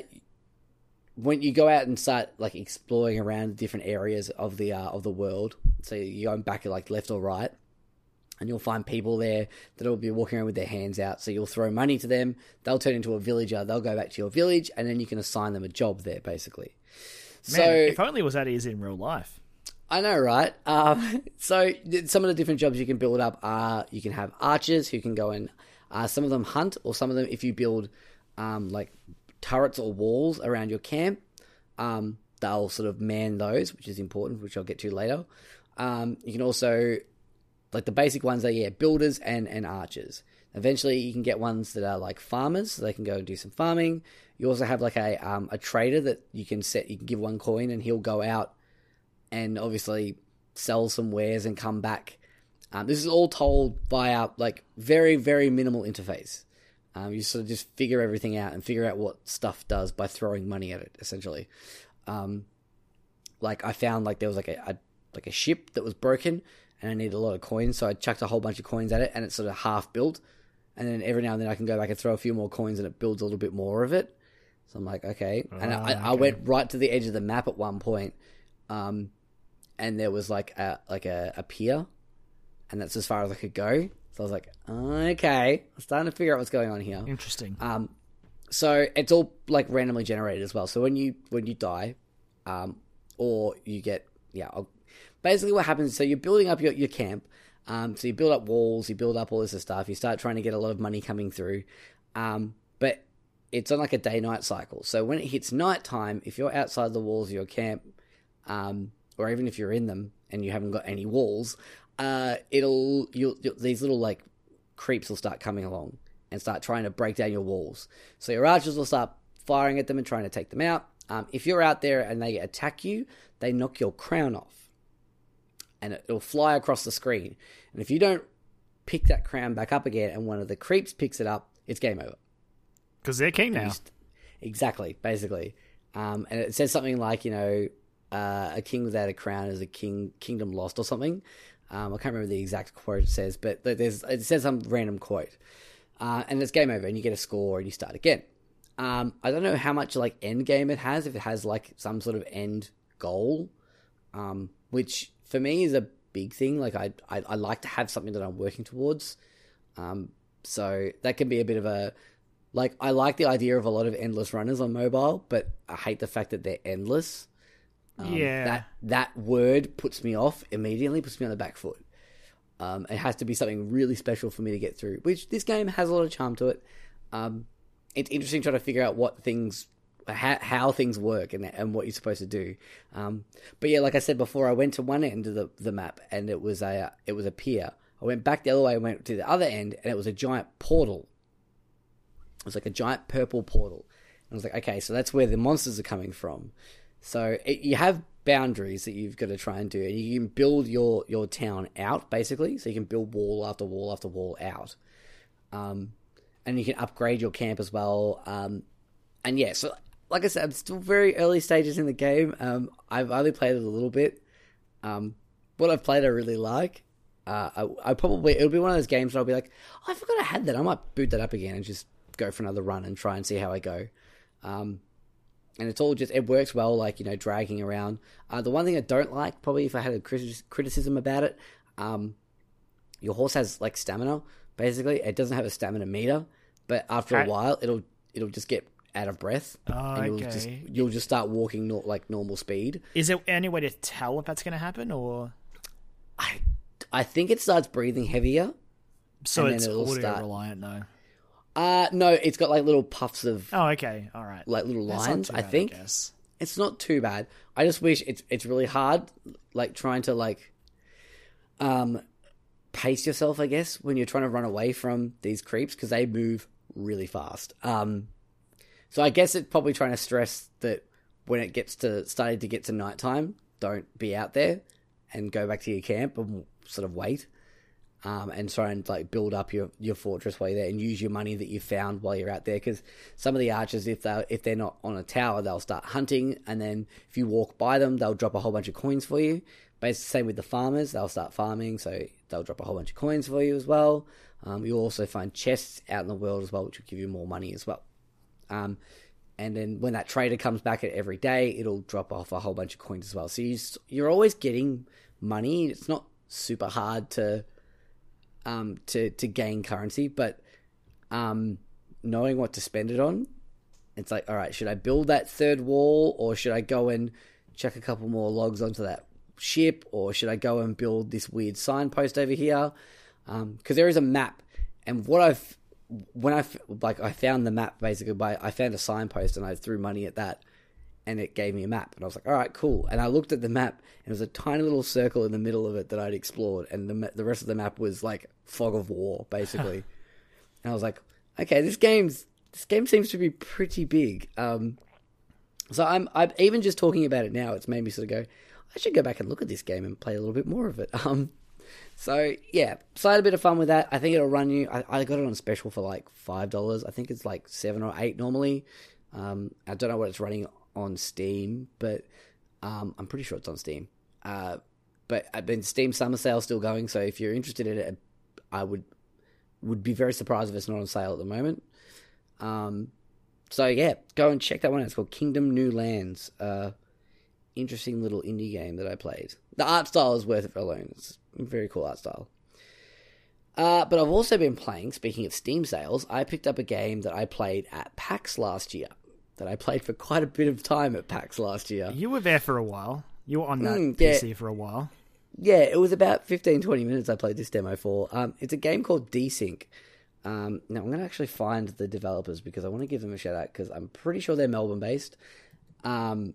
when you go out and start like exploring around different areas of the uh, of the world. So you're going back like left or right, and you'll find people there that'll be walking around with their hands out. So you'll throw money to them. They'll turn into a villager. They'll go back to your village, and then you can assign them a job there, basically. Man, so if only it was that easy in real life. I know, right? Um, <laughs> so some of the different jobs you can build up are you can have archers who can go and uh, some of them hunt, or some of them if you build um, like turrets or walls around your camp, um, they'll sort of man those, which is important, which I'll get to later. Um, you can also like the basic ones are yeah builders and and archers. Eventually, you can get ones that are like farmers, so they can go and do some farming. You also have like a um, a trader that you can set. You can give one coin, and he'll go out and obviously sell some wares and come back. Um, this is all told via like very very minimal interface. Um, you sort of just figure everything out and figure out what stuff does by throwing money at it. Essentially, um, like I found like there was like a, a like a ship that was broken and I needed a lot of coins, so I chucked a whole bunch of coins at it and it's sort of half built. And then every now and then I can go back and throw a few more coins and it builds a little bit more of it. So I'm like, okay. And I, okay. I, went right to the edge of the map at one point, um, and there was like a like a, a pier, and that's as far as I could go. So I was like, okay, I'm starting to figure out what's going on here. Interesting. Um, so it's all like randomly generated as well. So when you when you die, um, or you get yeah, I'll, basically what happens. So you're building up your your camp. Um, so you build up walls, you build up all this stuff. You start trying to get a lot of money coming through. Um, but it's on like a day night cycle. So when it hits night time, if you're outside the walls of your camp, um, or even if you're in them and you haven't got any walls, uh, it'll you'll, you'll, these little like creeps will start coming along and start trying to break down your walls. So your archers will start firing at them and trying to take them out. Um, if you're out there and they attack you, they knock your crown off, and it'll fly across the screen. And if you don't pick that crown back up again, and one of the creeps picks it up, it's game over. Because they're king now. Exactly, basically. Um, and it says something like, you know, uh, a king without a crown is a king kingdom lost or something. Um, I can't remember the exact quote it says, but there's it says some random quote, uh, and it's game over, and you get a score, and you start again. Um, I don't know how much like end game it has, if it has like some sort of end goal, um, which for me is a big thing. Like I, I, I like to have something that I'm working towards. Um, so that can be a bit of a like I like the idea of a lot of endless runners on mobile, but I hate the fact that they're endless. Um, yeah, that that word puts me off immediately. Puts me on the back foot. Um, it has to be something really special for me to get through. Which this game has a lot of charm to it. Um, it's interesting trying to figure out what things, how, how things work, and and what you're supposed to do. Um, but yeah, like I said before, I went to one end of the, the map, and it was a it was a pier. I went back the other way, and went to the other end, and it was a giant portal. It was like a giant purple portal. And I was like, okay, so that's where the monsters are coming from. So it, you have boundaries that you've got to try and do, and you can build your your town out basically. So you can build wall after wall after wall out, um, and you can upgrade your camp as well. Um, and yeah, so like I said, I'm still very early stages in the game. Um, I've only played it a little bit. Um, what I've played, I really like. Uh, I, I, probably it'll be one of those games where I'll be like, oh, I forgot I had that. I might boot that up again and just go for another run and try and see how I go. Um, and it's all just it works well, like you know, dragging around. Uh, the one thing I don't like, probably if I had a criticism about it, um, your horse has like stamina. Basically, it doesn't have a stamina meter, but after a while, it'll it'll just get out of breath, oh, and you'll okay. just you'll just start walking no, like normal speed. Is there any way to tell if that's going to happen, or I I think it starts breathing heavier. So it's audio start... reliant, no. Uh no, it's got like little puffs of Oh, okay. All right. Like little lines, bad, I think. I it's not too bad. I just wish it's it's really hard like trying to like um pace yourself, I guess, when you're trying to run away from these creeps because they move really fast. Um so I guess it's probably trying to stress that when it gets to starting to get to nighttime, don't be out there and go back to your camp and sort of wait um, and try and like build up your, your fortress while you're there and use your money that you found while you're out there. Because some of the archers, if they if they're not on a tower, they'll start hunting, and then if you walk by them, they'll drop a whole bunch of coins for you. basically same with the farmers. They'll start farming, so they'll drop a whole bunch of coins for you as well. Um, you'll also find chests out in the world as well, which will give you more money as well. Um, and then when that trader comes back at every day, it'll drop off a whole bunch of coins as well. So you, you're always getting money. It's not super hard to um, to to gain currency, but um, knowing what to spend it on, it's like, all right, should I build that third wall, or should I go and chuck a couple more logs onto that ship, or should I go and build this weird signpost over here? Because um, there is a map, and what I've when I like I found the map basically by I found a signpost and I threw money at that and it gave me a map and I was like all right cool and I looked at the map and it was a tiny little circle in the middle of it that I'd explored and the the rest of the map was like fog of war basically <laughs> and I was like okay this game's this game seems to be pretty big um so I'm I'm even just talking about it now it's made me sort of go I should go back and look at this game and play a little bit more of it <laughs> um so yeah, so I had a bit of fun with that. I think it'll run you. I, I got it on special for like five dollars. I think it's like seven or eight normally. Um, I don't know what it's running on Steam, but um, I'm pretty sure it's on Steam. Uh, but I've been Steam summer sale still going. So if you're interested in it, I would would be very surprised if it's not on sale at the moment. Um, so yeah, go and check that one out. It's called Kingdom New Lands. Uh, interesting little indie game that I played. The art style is worth it alone. It's very cool art style. Uh, but I've also been playing, speaking of Steam sales, I picked up a game that I played at PAX last year. That I played for quite a bit of time at PAX last year. You were there for a while. You were on that mm, yeah. PC for a while. Yeah, it was about 15, 20 minutes I played this demo for. Um, it's a game called Desync. Um, now, I'm going to actually find the developers because I want to give them a shout out because I'm pretty sure they're Melbourne based. Um,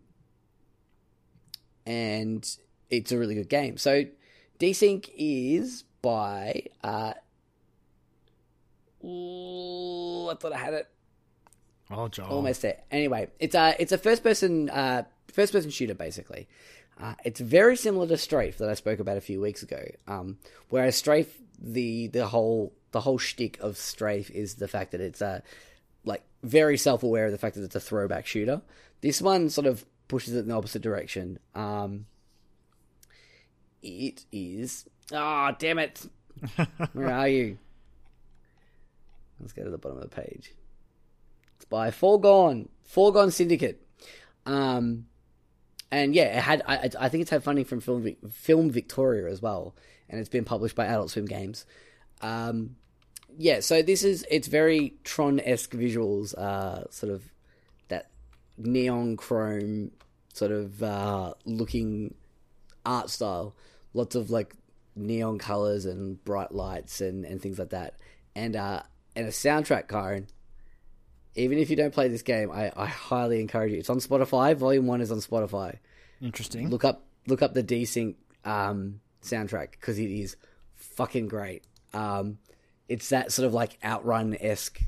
and it's a really good game. So, Desync is by. Uh, ooh, I thought I had it. Oh, John. Almost there. Anyway, it's a it's a first person uh, first person shooter basically. Uh, it's very similar to Strafe that I spoke about a few weeks ago. Um, whereas Strafe, the the whole the whole shtick of Strafe is the fact that it's a like very self aware of the fact that it's a throwback shooter. This one sort of pushes it in the opposite direction. Um, it is. Ah, oh, damn it! <laughs> Where are you? Let's go to the bottom of the page. It's by Foregone Foregone Syndicate. Um, and yeah, it had. I, I think it's had funding from Film Film Victoria as well, and it's been published by Adult Swim Games. Um, yeah, so this is it's very Tron esque visuals, uh, sort of that neon chrome sort of uh, looking art style lots of like neon colors and bright lights and, and things like that. And uh, and a soundtrack, Karen. Even if you don't play this game, I, I highly encourage you. It's on Spotify. Volume one is on Spotify. Interesting. Look up look up the Desync um, soundtrack because it is fucking great. Um, it's that sort of like outrun esque.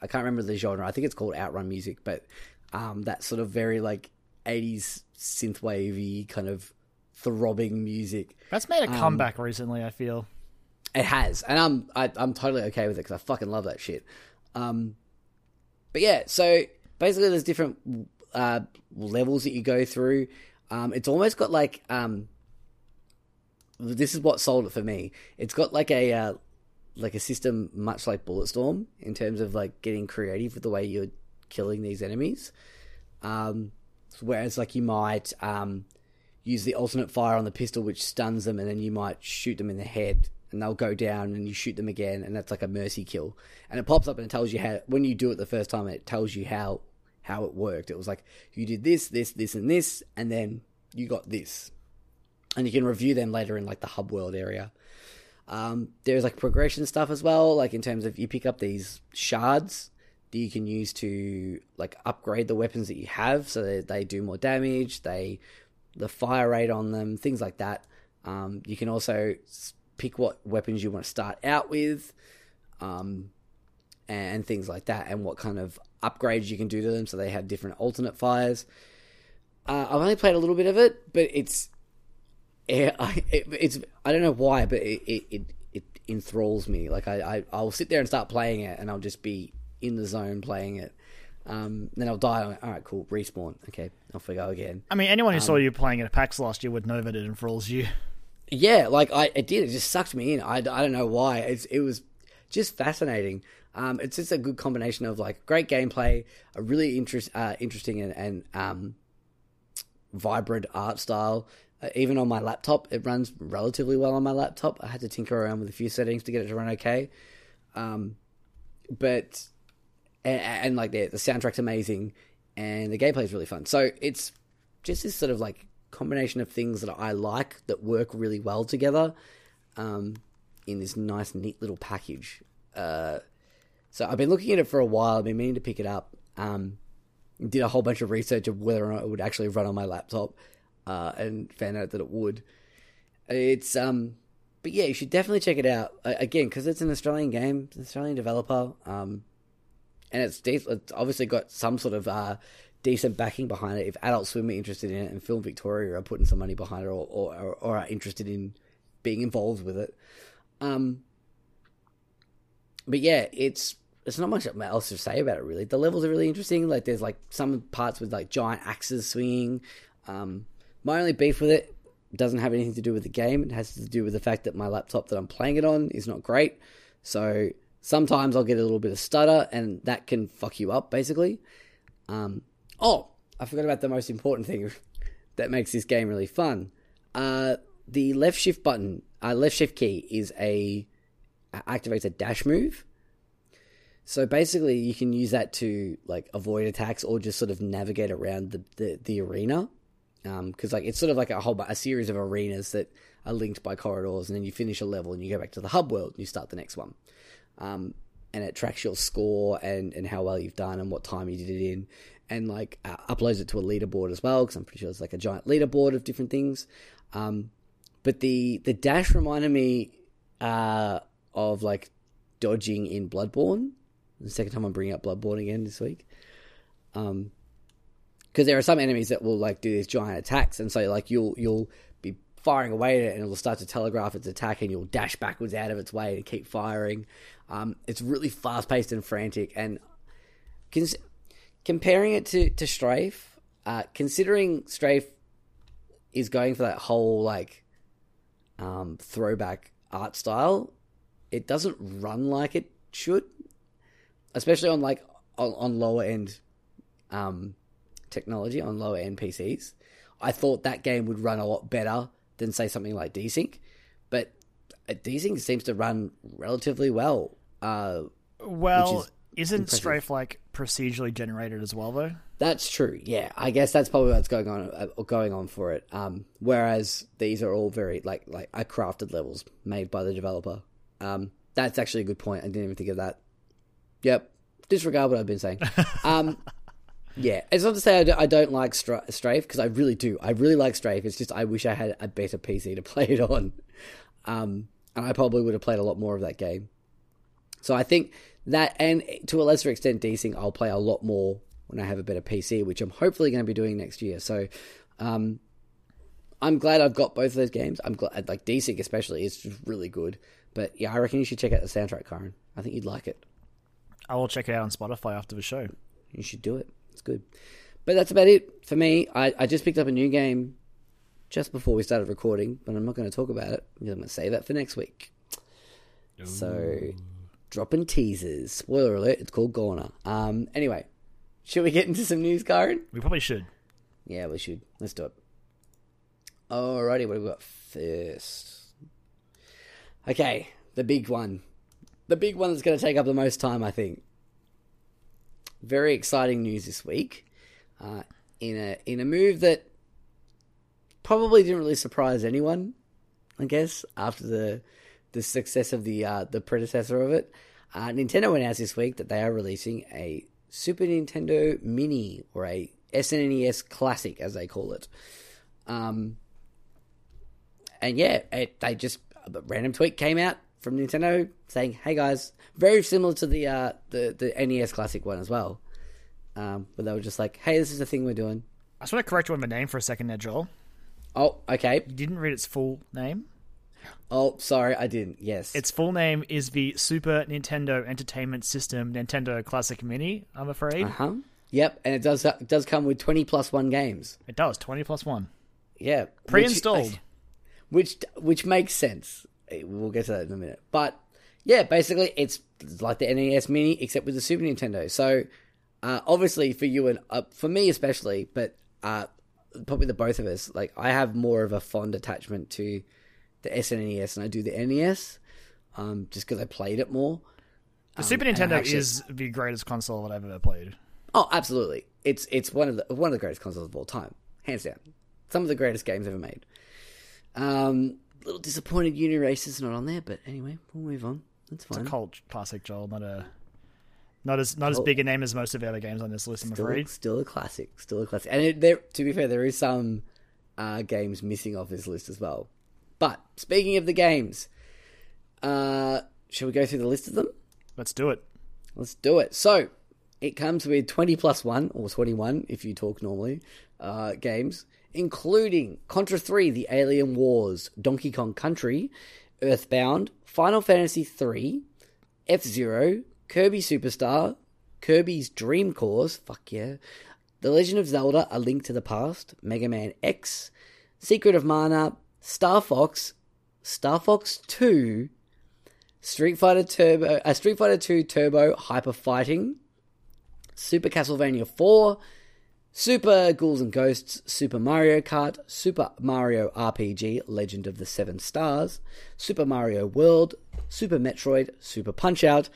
I can't remember the genre. I think it's called outrun music, but um, that sort of very like 80s synthwavey kind of throbbing music. That's made a um, comeback recently. I feel it has, and I'm I, am i am totally okay with it because I fucking love that shit. Um, but yeah, so basically, there's different uh, levels that you go through. Um, it's almost got like um, this is what sold it for me. It's got like a uh, like a system much like Bulletstorm in terms of like getting creative with the way you're killing these enemies. Um, whereas like you might um, use the alternate fire on the pistol, which stuns them, and then you might shoot them in the head, and they'll go down, and you shoot them again, and that's like a mercy kill. And it pops up and it tells you how when you do it the first time, it tells you how how it worked. It was like you did this, this, this, and this, and then you got this, and you can review them later in like the hub world area. Um, there's like progression stuff as well, like in terms of you pick up these shards that you can use to like upgrade the weapons that you have so that they do more damage they the fire rate on them, things like that. Um, you can also pick what weapons you want to start out with, um, and things like that, and what kind of upgrades you can do to them so they have different alternate fires. Uh, I've only played a little bit of it, but it's <laughs> it, it's I don't know why, but it it, it, it enthralls me. Like I, I I'll sit there and start playing it, and I'll just be in the zone playing it. Um, then I'll die. All right, cool. Respawn. Okay, off we go again. I mean, anyone who Um, saw you playing it at PAX last year would know that it enthralls you. <laughs> Yeah, like I, it did. It just sucked me in. I, I don't know why. It's, it was just fascinating. Um, it's just a good combination of like great gameplay, a really interest, uh, interesting and, and um, vibrant art style. Uh, even on my laptop, it runs relatively well on my laptop. I had to tinker around with a few settings to get it to run okay. Um, but and, and like the the soundtrack's amazing, and the gameplay is really fun. So it's just this sort of like combination of things that I like that work really well together um, in this nice, neat little package. Uh, so I've been looking at it for a while. I've been meaning to pick it up. Um, did a whole bunch of research of whether or not it would actually run on my laptop, uh, and found out that it would. It's um, but yeah, you should definitely check it out again because it's an Australian game, an Australian developer. Um, and it's, it's obviously got some sort of uh, decent backing behind it. If Adult Swim are interested in it and Film Victoria are putting some money behind it or, or, or are interested in being involved with it. Um, but yeah, it's there's not much else to say about it really. The levels are really interesting. Like there's like some parts with like giant axes swinging. Um, my only beef with it doesn't have anything to do with the game. It has to do with the fact that my laptop that I'm playing it on is not great. So sometimes I'll get a little bit of stutter, and that can fuck you up basically. Um, oh, I forgot about the most important thing <laughs> that makes this game really fun. Uh, the left shift button, uh, left shift key, is a activates a dash move. So basically, you can use that to like avoid attacks or just sort of navigate around the the, the arena. Because like it's sort of like a whole a series of arenas that are linked by corridors, and then you finish a level and you go back to the hub world and you start the next one. Um, and it tracks your score and, and how well you've done and what time you did it in, and like uh, uploads it to a leaderboard as well because I'm pretty sure it's like a giant leaderboard of different things. Um, but the the dash reminded me uh, of like dodging in Bloodborne. The second time I'm bringing up Bloodborne again this week. Um, because there are some enemies that will like do these giant attacks, and so like you'll you'll be firing away at it, and it'll start to telegraph its attack, and you'll dash backwards out of its way to keep firing. Um, it's really fast paced and frantic, and comparing it to to Strafe, uh, considering Strafe is going for that whole like um, throwback art style, it doesn't run like it should, especially on like on, on lower end um, technology on lower end PCs. I thought that game would run a lot better than say something like Desync, but uh, Desync seems to run relatively well. Uh, Well, is is not impressive. Strafe like procedurally generated as well, though? That's true. Yeah, I guess that's probably what's going on uh, going on for it. Um, whereas these are all very like like are crafted levels made by the developer. Um, that's actually a good point. I didn't even think of that. Yep. Disregard what I've been saying. Um, <laughs> yeah, it's not to say I don't, I don't like Stra- Strafe because I really do. I really like Strafe. It's just I wish I had a better PC to <laughs> play it on, um, and I probably would have played a lot more of that game. So I think that, and to a lesser extent, Desync, I'll play a lot more when I have a better PC, which I'm hopefully going to be doing next year. So, um, I'm glad I've got both of those games. I'm glad, like Desync especially, is just really good. But yeah, I reckon you should check out the soundtrack, Karen. I think you'd like it. I will check it out on Spotify after the show. You should do it. It's good. But that's about it for me. I, I just picked up a new game just before we started recording, but I'm not going to talk about it because I'm going to save that for next week. So, dropping teasers. Spoiler alert, it's called Gorner. Um, anyway, should we get into some news, Karen? We probably should. Yeah, we should. Let's do it. Alrighty, what have we got first? Okay, the big one. The big one that's going to take up the most time, I think. Very exciting news this week. Uh, in a in a move that probably didn't really surprise anyone, I guess, after the the success of the uh, the predecessor of it. Uh, Nintendo announced this week that they are releasing a Super Nintendo Mini or a SNES Classic, as they call it. Um, and yeah, it, they just a random tweet came out from Nintendo saying, "Hey guys," very similar to the uh, the the NES Classic one as well. Um, but they were just like, "Hey, this is the thing we're doing." I just want to correct you on the name for a second there, Joel. Oh, okay. You didn't read its full name. Oh, sorry, I didn't. Yes, Its full name is the Super Nintendo Entertainment System Nintendo Classic Mini, I'm afraid. uh huh. Yep, and it does it does come with twenty plus one games. It does twenty plus one Yeah, pre-installed. which which makes sense. We'll get to that in a minute. But yeah, basically it's like the NES Mini except with the Super Nintendo. So uh, obviously for you and uh, for me especially, but uh, probably the both of us, like I have more of a fond attachment to the SNES and I do the NES, um, just because I played it more. the Super Nintendo actually- is the greatest console that I've ever played. Oh, absolutely! It's it's one of the one of the greatest consoles of all time, hands down. Some of the greatest games ever made. Um, little disappointed Uniracers not on there, but anyway, we'll move on. That's fine. It's a cult classic, Joel. Not a not as not as big a name as most of the other games on this list. I'm Still, afraid. still a classic. Still a classic. And it, there, to be fair, there is some uh, games missing off this list as well. But speaking of the games, uh, shall we go through the list of them? Let's do it. Let's do it. So, it comes with 20 plus 1, or 21 if you talk normally, uh, games, including Contra 3, The Alien Wars, Donkey Kong Country, Earthbound, Final Fantasy 3, F Zero, Kirby Superstar, Kirby's Dream Course, fuck yeah, The Legend of Zelda A Link to the Past, Mega Man X, Secret of Mana, Star Fox, Star Fox 2, Street Fighter Turbo, uh, Street Fighter 2 Turbo Hyper Fighting, Super Castlevania 4, Super Ghouls and Ghosts, Super Mario Kart, Super Mario RPG Legend of the Seven Stars, Super Mario World, Super Metroid, Super Punch Out,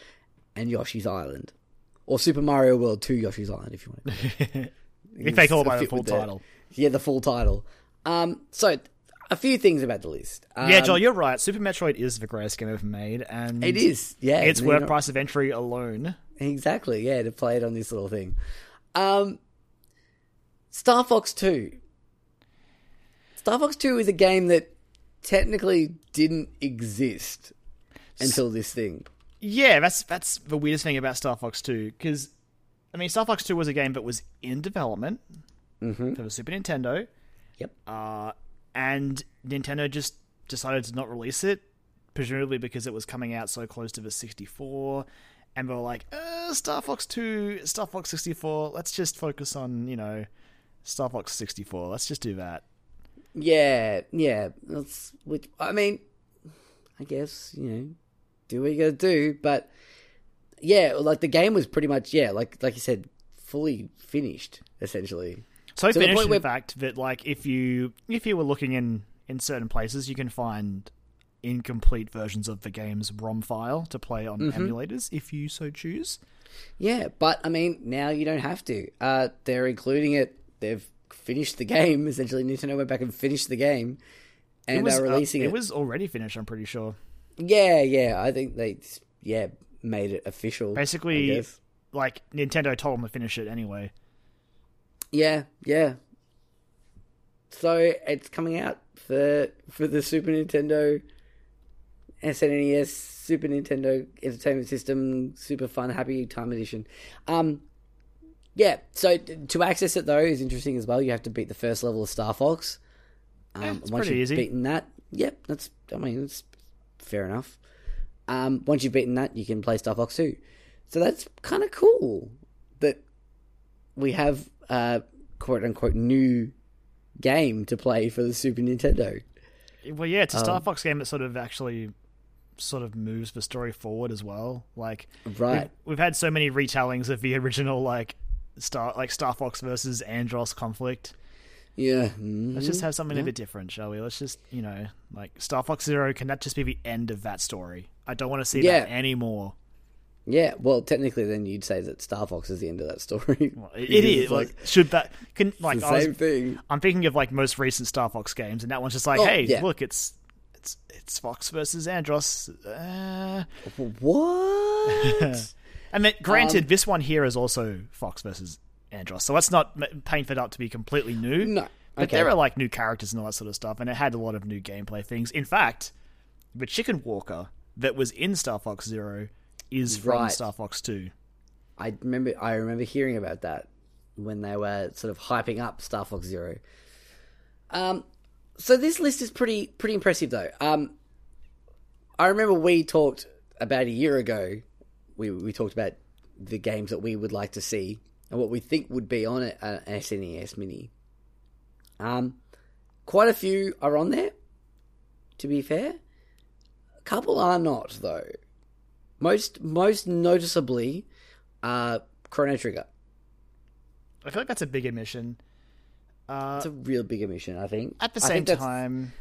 and Yoshi's Island. Or Super Mario World 2 Yoshi's Island, if you want to. <laughs> If they call it by the full title. Yeah, the full title. Um, so, a few things about the list. Um, yeah, Joel, you're right. Super Metroid is the greatest game ever made, and It is, yeah. It's worth not- price of entry alone. Exactly, yeah, to play it on this little thing. Um, Star Fox 2. Star Fox 2 is a game that technically didn't exist until this thing. Yeah, that's that's the weirdest thing about Star Fox 2 because I mean Star Fox 2 was a game that was in development for the Super Nintendo, Yep. uh, and Nintendo just decided to not release it, presumably because it was coming out so close to the 64, and they were like, uh, Star Fox 2, Star Fox 64, let's just focus on you know Star Fox 64. Let's just do that. Yeah, yeah. That's which I mean, I guess you know, do what you gotta do. But yeah, like the game was pretty much yeah, like like you said, fully finished essentially. So the finished point in fact that like if you if you were looking in in certain places, you can find incomplete versions of the game's ROM file to play on Mm-hmm. emulators if you so choose. Yeah, but I mean, now you don't have to. Uh, they're including it. They've finished the game. <laughs> Essentially, Nintendo went back and finished the game, and it was, are uh, releasing it. it was already finished, I'm pretty sure. Yeah, yeah. I think they yeah made it official. Basically, like Nintendo told them to finish it anyway. Yeah, yeah. So it's coming out for for the Super Nintendo, SNES, Super Nintendo Entertainment System, Super Fun Happy Time Edition. Um, yeah. So t- to access it though is interesting as well. You have to beat the first level of Star Fox. Um, Yeah, it's once pretty you've easy. beaten that, yep, that's. I mean, it's fair enough. Um, once you've beaten that, you can play Star Fox 2. So that's kind of cool that we have a quote unquote new game to play for the Super Nintendo. Well, yeah, it's a Star Um, Fox game that sort of actually sort of moves the story forward as well. Like Right. we've, we've had so many retellings of the <laughs> original like Star like Star Fox versus Andross conflict. Yeah. mm, Let's just have something a bit different, shall we? Let's just, you know, like Star Fox Zero, can that just be the end of that story? I don't want to see Yeah. that anymore. Yeah. Well, technically, then you'd say that Star Fox is the end of that story. <laughs> Well, it, it is. Like, should that can like the I was, same thing. I'm thinking of like most recent Star Fox games, and that one's just like, Oh, hey, yeah. look, it's it's it's Fox versus Andross. Uh, What? <laughs> and then, Um, granted, this one here is also Fox versus Andross, so let's not paint that up to be completely new. no. But Okay. there are like new characters and all that sort of stuff, and it had a lot of new gameplay things. In fact, the Chicken Walker that was in Star Fox Zero is from Right. Star Fox Two. I remember. I remember hearing about that when they were sort of hyping up Star Fox Zero. Um, so this list is pretty pretty impressive though. Um, I remember we talked about a year ago. We we talked about the games that we would like to see and what we think would be on it, an SNES Mini. Um, quite a few are on there. To be fair, a couple are not though. Most most noticeably, uh, Chrono Trigger. I feel like that's a big omission. Uh, It's a real big omission, I think. at the same time,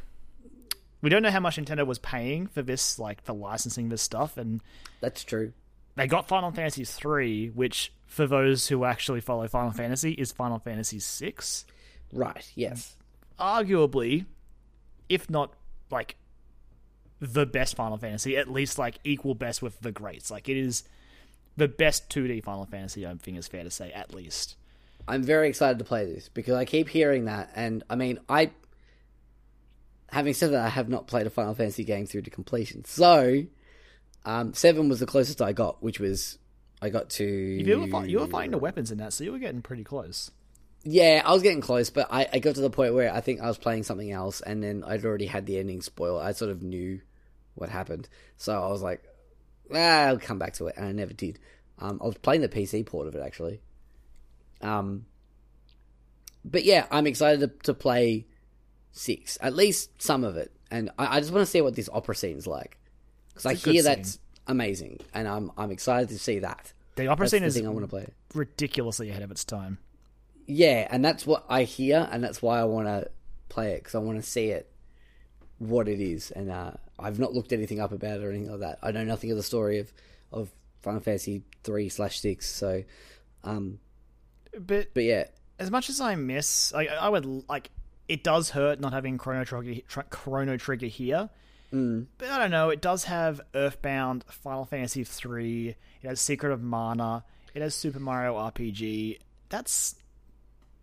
we don't know how much Nintendo was paying for this, like for licensing this stuff, and that's true. they got Final Fantasy three, which for those who actually follow Final Fantasy is Final Fantasy six. Right? Yes. Arguably, if not like the best Final Fantasy, at least like equal best with the greats. Like it is the best two D Final Fantasy. I think is fair to say, at least. I'm very excited to play this because I keep hearing that, and I mean, I. Having said that, I have not played a Final Fantasy game through to completion. So, um, seven was the closest I got, which was I got to. You were, you were fighting the weapons in that, so you were getting pretty close. Yeah, I was getting close, but I, I got to the point where I think I was playing something else, and then I'd already had the ending spoiled. I sort of knew what happened, so I was like, ah, I'll come back to it, and I never did. Um, I was playing the PC port of it actually. Um, but yeah, I'm excited to, to play six, at least some of it, and I, I just want to see what this opera scene's like because I hear that's amazing, and I'm I'm excited to see that. The opera That's scene the is thing I want to play. ridiculously ahead of its time. Yeah, and that's what I hear, and that's why I want to play it because I want to see it, what it is. And uh, I've not looked anything up about it or anything like that. I know nothing of the story of of Final Fantasy three slash six. So, um, But but yeah, as much as I miss, like I would like, it does hurt not having Chrono Trigger, Tr- Chrono Trigger here. Mm. But I don't know. It does have Earthbound, Final Fantasy three. It has Secret of Mana. It has Super Mario RPG. That's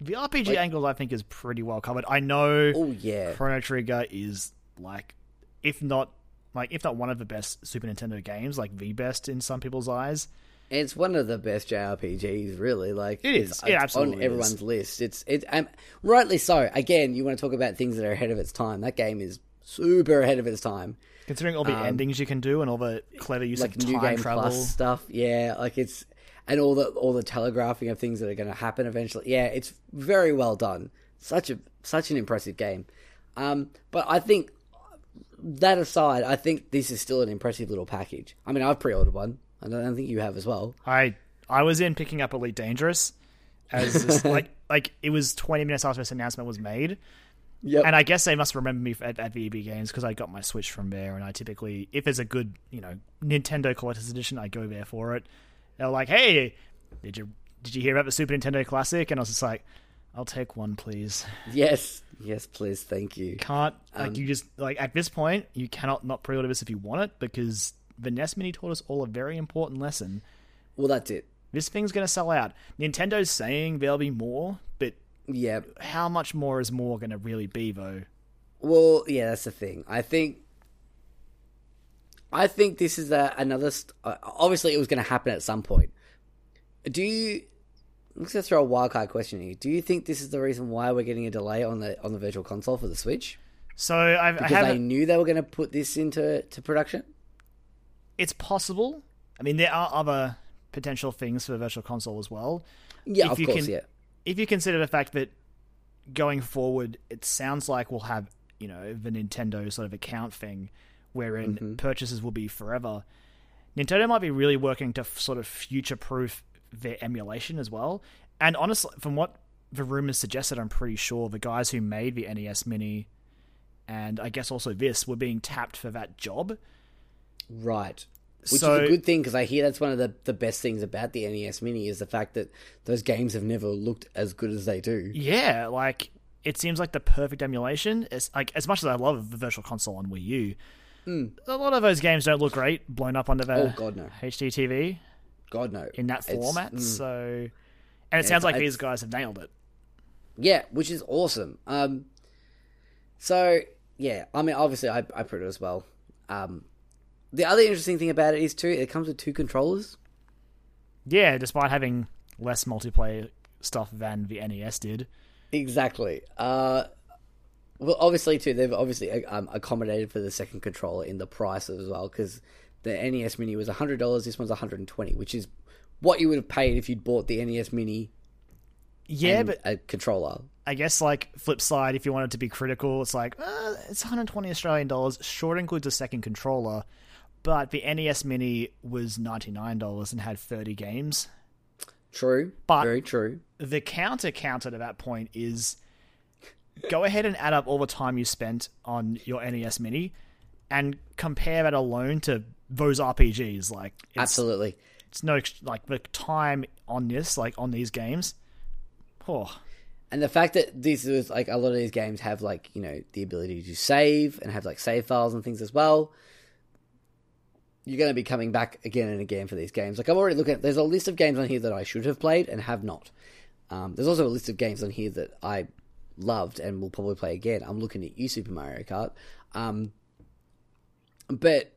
the RPG Like- angle. I think is pretty well covered. I know oh yeah, Chrono Trigger is like, if not like if not one of the best Super Nintendo games, like the best in some people's eyes. it's one of the best JRPGs. Really, like It is. it's- It it's on is. everyone's list. It's it, um, rightly so. Again, you want to talk about things that are ahead of its time. That game is super ahead of its time. Considering all the endings you can do and all the clever use Um, like of new time game travel. plus stuff. Yeah, like it's and all the all the telegraphing of things that are going to happen eventually. Yeah, it's very well done. Such a such an impressive game. Um, but I think that aside, I think this is still an impressive little package. I mean, I've pre-ordered one. I don't, I don't think you have as well. I I was in picking up Elite Dangerous as this, <laughs> like like it was 20 minutes after this announcement was made, Yep. and I guess they must remember me at, at EB Games because I got my Switch from there, and I typically if there's a good you know Nintendo Collector's Edition, I go there for it. They're like, hey, did you did you hear about the Super Nintendo Classic? And I was just like, I'll take one, please. yes, yes, please, thank you. Can't like Um, you just like at this point you cannot not pre-order this if you want it because the NES Mini taught us all a very important lesson. Well, that's it. This thing's going to sell out. Nintendo's saying there'll be more, but Yeah. how much more is more going to really be, though? Well, yeah, that's the thing. I think, I think this is a, another. St- uh, obviously, it was going to happen at some point. Do you? Let's just throw a wildcard question here. Do you think this is the reason why we're getting a delay on the on the Virtual Console for the Switch? So I've, I Because haven't. they knew they were going to put this into to production. It's possible. I mean, there are other potential things for the Virtual Console as well. Yeah, If of you course. can- yeah, If you consider the fact that going forward, it sounds like we'll have you know the Nintendo sort of account thing, wherein Mm-hmm. purchases will be forever. Nintendo might be really working to f- sort of future proof their emulation as well. And honestly, from what the rumors suggested, I'm pretty sure the guys who made the NES Mini and I guess also this were being tapped for that job. right. Which So- is a good thing because I hear that's one of the, the best things about the NES Mini is the fact that those games have never looked as good as they do. Yeah, like it seems like the perfect emulation. It's like as much as I love the Virtual Console on Wii U, hmm. a lot of those games don't look great blown up onto the. Oh God, no. HD TV God no. in that format. mm. So, and it sounds like these guys have nailed it. Yeah, which is awesome. Um, so yeah, I mean, obviously, I I put it as well. Um, the other interesting thing about it is too, it comes with two controllers. Yeah, despite having less multiplayer stuff than the NES did. Exactly. Uh, well, obviously, too, they've obviously um, accommodated for the second controller in the price as well because the NES Mini was hundred dollars. This one's one hundred and twenty, which is what you would have paid if you'd bought the NES Mini Yeah, but a controller. I guess like flip side, if you wanted to be critical, it's like uh, it's 120 Australian dollars. Sure, it includes a second controller, but the NES Mini was 99 dollars and had 30 games. True, But- very true. The counter counter to that point is go ahead and add up all the time you spent on your NES Mini and compare that alone to those RPGs. Like it's, Absolutely. it's no like the time on this, like on these games. Oh, And the fact that these is like a lot of these games have like you know the ability to save and have like save files and things as well. You're going to be coming back again and again for these games. Like I'm already looking at. There's a list of games on here that I should have played and have not. Um, there's also a list of games on here that I loved and will probably play again. I'm looking at you, Super Mario Kart. Um, but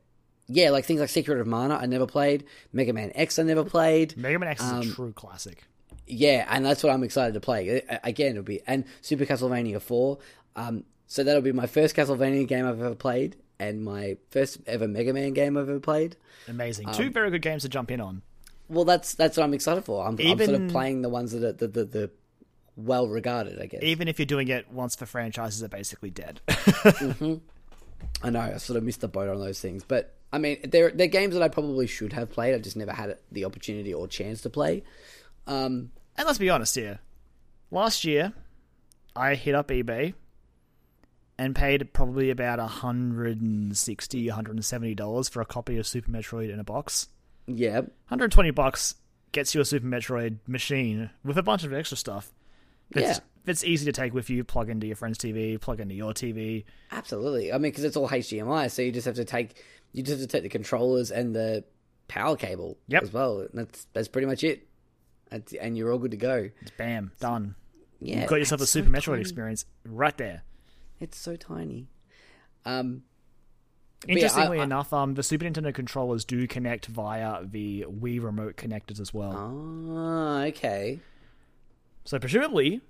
yeah, like things like Secret of Mana, I never played. Mega Man X, I never played. Mega Man X is Um, a true classic. Yeah, and that's what I'm excited to play. Again, it'll be and Super Castlevania Four. Um, so that'll be my first Castlevania game I've ever played, and my first ever Mega Man game I've ever played. Amazing. um, Two very good games to jump in on. Well, that's that's what I'm excited for. I'm, I'm sort of playing the ones that are the the, the well regarded, I guess. Even if you're doing it once the franchises are basically dead. <laughs> I know I sort of missed the boat on those things, but I mean, they're they're games that I probably should have played. I just never had the opportunity or chance to play. Um, and let's be honest here. Last year, I hit up eBay and paid probably about 160 $170 for a copy of Super Metroid in a box. yeah, 120 bucks gets you a Super Metroid machine with a bunch of extra stuff. It's, Yeah. It's easy to take with you, plug into your friend's TV, plug into your TV. Absolutely. I mean, because it's all HDMI, so you just have to take you just have to take the controllers and the power cable Yep. as well. And that's that's pretty much it. That's, and you're all good to go. It's bam, done. Yeah, You've got yourself a Super so Metroid tiny. experience right there. It's so tiny. Um, but yeah, Interestingly I- I- enough, um, the Super Nintendo controllers do connect via the Wii remote connectors as well. ah, okay. So presumably,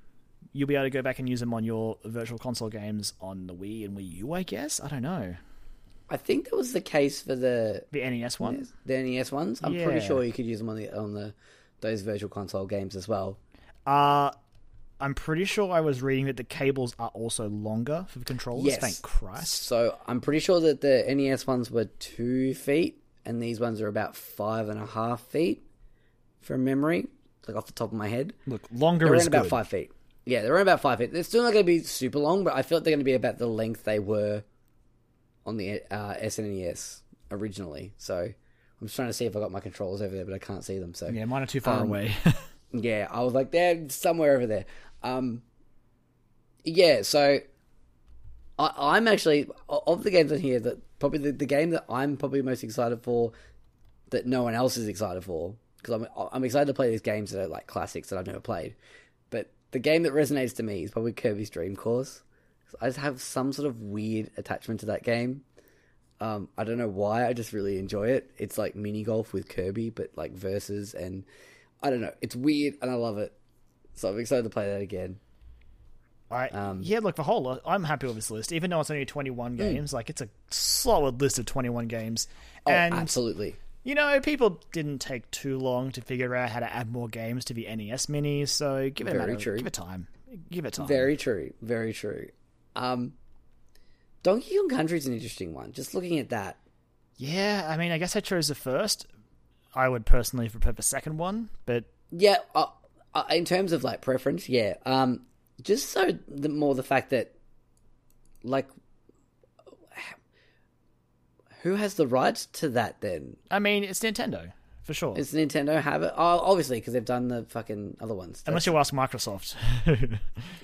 you'll be able to go back and use them on your Virtual Console games on the Wii and Wii U. I guess I don't know I think that was the case for the the NES ones. the NES ones. I'm pretty sure you could use them on the on the those virtual console games as well. Uh I'm pretty sure I was reading that the cables are also longer for the controllers. Yes. Thank Christ. So I'm pretty sure that the NES ones were two feet, and these ones are about five and a half feet, from memory, like off the top of my head. Look, longer They're is about good. five feet. Yeah, they're around about five feet. They're still not going to be super long, but I feel like they're going to be about the length they were on the uh, SNES originally. So I'm just trying to see if I got my controllers over there, but I can't see them. So Yeah, mine are too far Um, away. <laughs> yeah, I was like, they're somewhere over there. Um, yeah, so I, I'm actually of the games in here that probably the, the game that I'm probably most excited for that no one else is excited for because I'm I'm excited to play these games that are like classics that I've never played. The game that resonates to me is probably Kirby's Dream Course. I just have some sort of weird attachment to that game. Um, I don't know why. I just really enjoy it. It's like mini golf with Kirby, but like versus, and I don't know. It's weird, and I love it. So I'm excited to play that again. I, Um, yeah, look, the whole lot, I'm happy with this list, even though it's only 21 games. Like, it's a solid list of 21 games. Oh, and, absolutely. You know, people didn't take too long to figure out how to add more games to the NES Mini, so give it a Very matter, true. give it time. Give it time. Very true. Very true. Um, Donkey Kong Country is an interesting one. Just looking at that, Yeah, I mean, I guess I chose the first. I would personally prefer the second one, but yeah. Uh, uh, in terms of like preference, yeah. Um, just so the more the fact that, like, who has the rights to that? Then I mean, it's Nintendo for sure. Does Nintendo have it? Oh, obviously, because they've done the fucking other ones. Unless you ask Microsoft <laughs>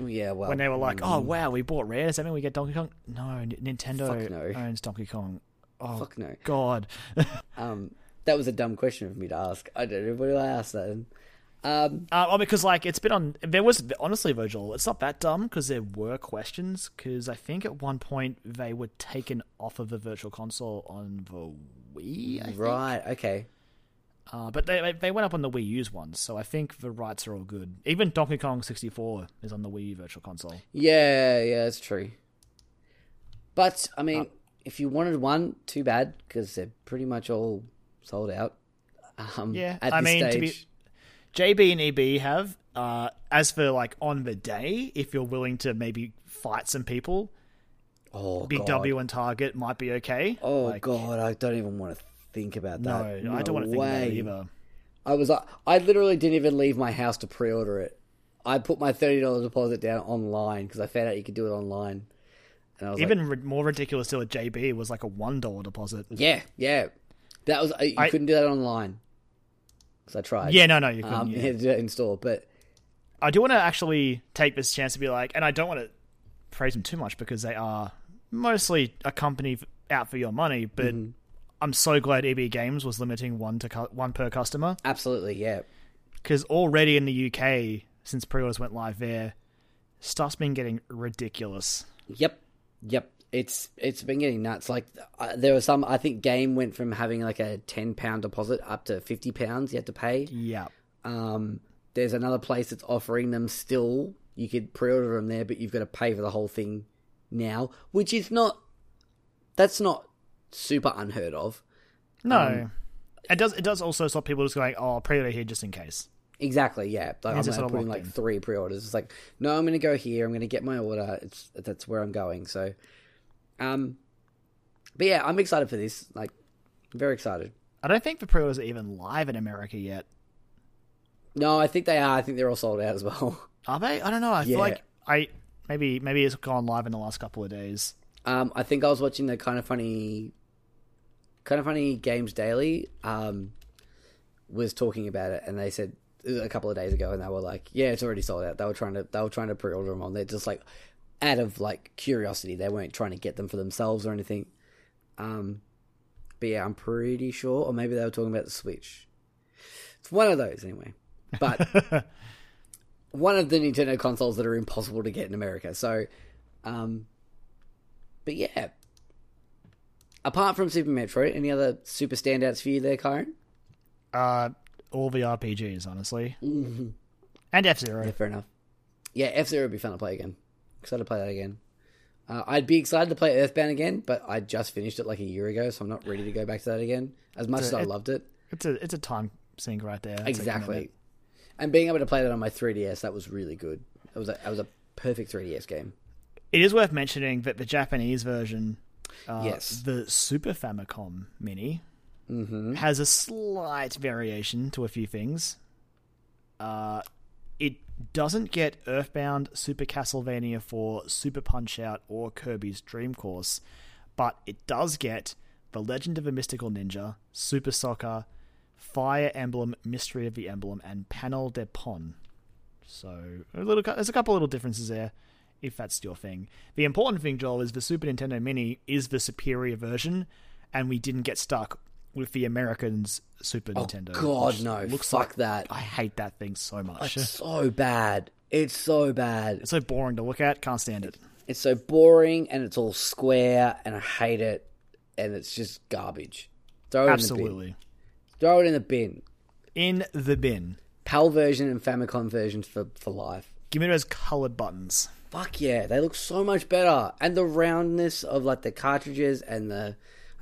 yeah, well, when they were like, mm, "Oh wow, we bought Rare. Does that mean we get Donkey Kong?" No, N- Nintendo no. owns Donkey Kong. Oh fuck no. God. <laughs> Um, that was a dumb question for me to ask. I don't know what did I ask that. Um, Uh, well, because like it's been on. There was honestly, Virgil. It's not that dumb because there were questions. Because I think at one point they were taken off of the Virtual Console on the Wii. I think. right, okay. Uh, but they they went up on the Wii U's ones, so I think the rights are all good. Even Donkey Kong 64 is on the Wii U Virtual Console. Yeah, yeah, that's true. But I Uh, mean, if you wanted one, too bad because they're pretty much all sold out. Um, Yeah, at I mean, to be JB and EB have. Uh, as for like on the day, if you're willing to maybe fight some people, Oh, Big God. W and Target might be okay. Oh Like, god, I don't even want to think about that. No, that. I don't want to think about it either. I was like, I literally didn't even leave my house to pre-order it. I put my thirty dollars deposit down online because I found out you could do it online. And I was Even like, more ridiculous still at JB was like a one dollar deposit. yeah, yeah, that was you I- couldn't do that online because I tried. Yeah, no, no, you couldn't. um, yeah. <laughs> to do it in store, but I do want to actually take this chance to be like, and I don't want to praise them too much because they are mostly a company out for your money. But Mm-hmm. I'm so glad EB Games was limiting one to cu- one per customer absolutely, yeah, because already in the UK, since pre-orders went live there, stuff's been getting ridiculous. Yep, yep. It's it's been getting nuts. Like uh, there were some. I think Game went from having like a ten pound deposit up to fifty pounds you had to pay. Yeah, Um, there's another place that's offering them still. You could pre-order them there, but you've got to pay for the whole thing now, which is not. That's not super unheard of. no, Um, it does. It does also stop people just going, "Oh, I'll pre-order here just in case." Exactly, yeah. Like, I'm It's just gonna sort of put like in. three pre-orders. It's like, no, I'm going to go here. I'm going to get my order. It's that's where I'm going. So, um, but yeah, I'm excited for this. Like, very excited. I don't think the pre-orders are even live in America yet. No, I think they are. I think they're all sold out as well. <laughs> Are they? I don't know. I Yeah. feel like I maybe maybe it's gone live in the last couple of days. Um, I think I was watching the kind of funny, kind of funny games daily. Um, was talking about it, and they said a couple of days ago, and they were like, "Yeah, it's already sold out." They were trying to they were trying to pre-order them on. They're just like out of like curiosity. They weren't trying to get them for themselves or anything. Um, but yeah, I'm pretty sure, or maybe they were talking about the Switch. It's one of those anyway. But <laughs> one of the Nintendo consoles that are impossible to get in America. So, um, but yeah. Apart from Super Metroid, any other super standouts for you there, Kyron? Uh, all the RPGs, honestly, and F Zero. Yeah, fair enough. Yeah, F Zero would be fun to play again. Excited to play that again. Uh, I'd be excited to play Earthbound again, but I just finished it like a year ago, so I'm not ready to go back to that again. As much as I it- loved it, It's a it's a time sink right there. A exactly. And being able to play that on my 3DS, that was really good. That was a, that was a perfect 3DS game. It is worth mentioning that the Japanese version, uh, Yes. the Super Famicom Mini, Mm-hmm. has a slight variation to a few things. Uh, it doesn't get Earthbound, Super Castlevania 4, Super Punch Out, or Kirby's Dream Course, but it does get The Legend of a Mystical Ninja, Super Soccer, Fire Emblem, Mystery of the Emblem, and Panel de Pon. So a little, there's a couple little differences there, if that's your thing. The important thing, Joel, is the Super Nintendo Mini is the superior version, and we didn't get stuck with the Americans Super oh, Nintendo. Oh, God, no. Looks Fuck like that. I hate that thing so much. It's so bad. It's so bad. It's so boring to look at. Can't stand it. It's so boring and it's all square and I hate it and it's just garbage. Throw it in the bin. Absolutely. Throw it in the bin. In the bin. PAL version and Famicom version for, for life. Give me those colored buttons. Fuck yeah, they look so much better. And the roundness of like the cartridges and the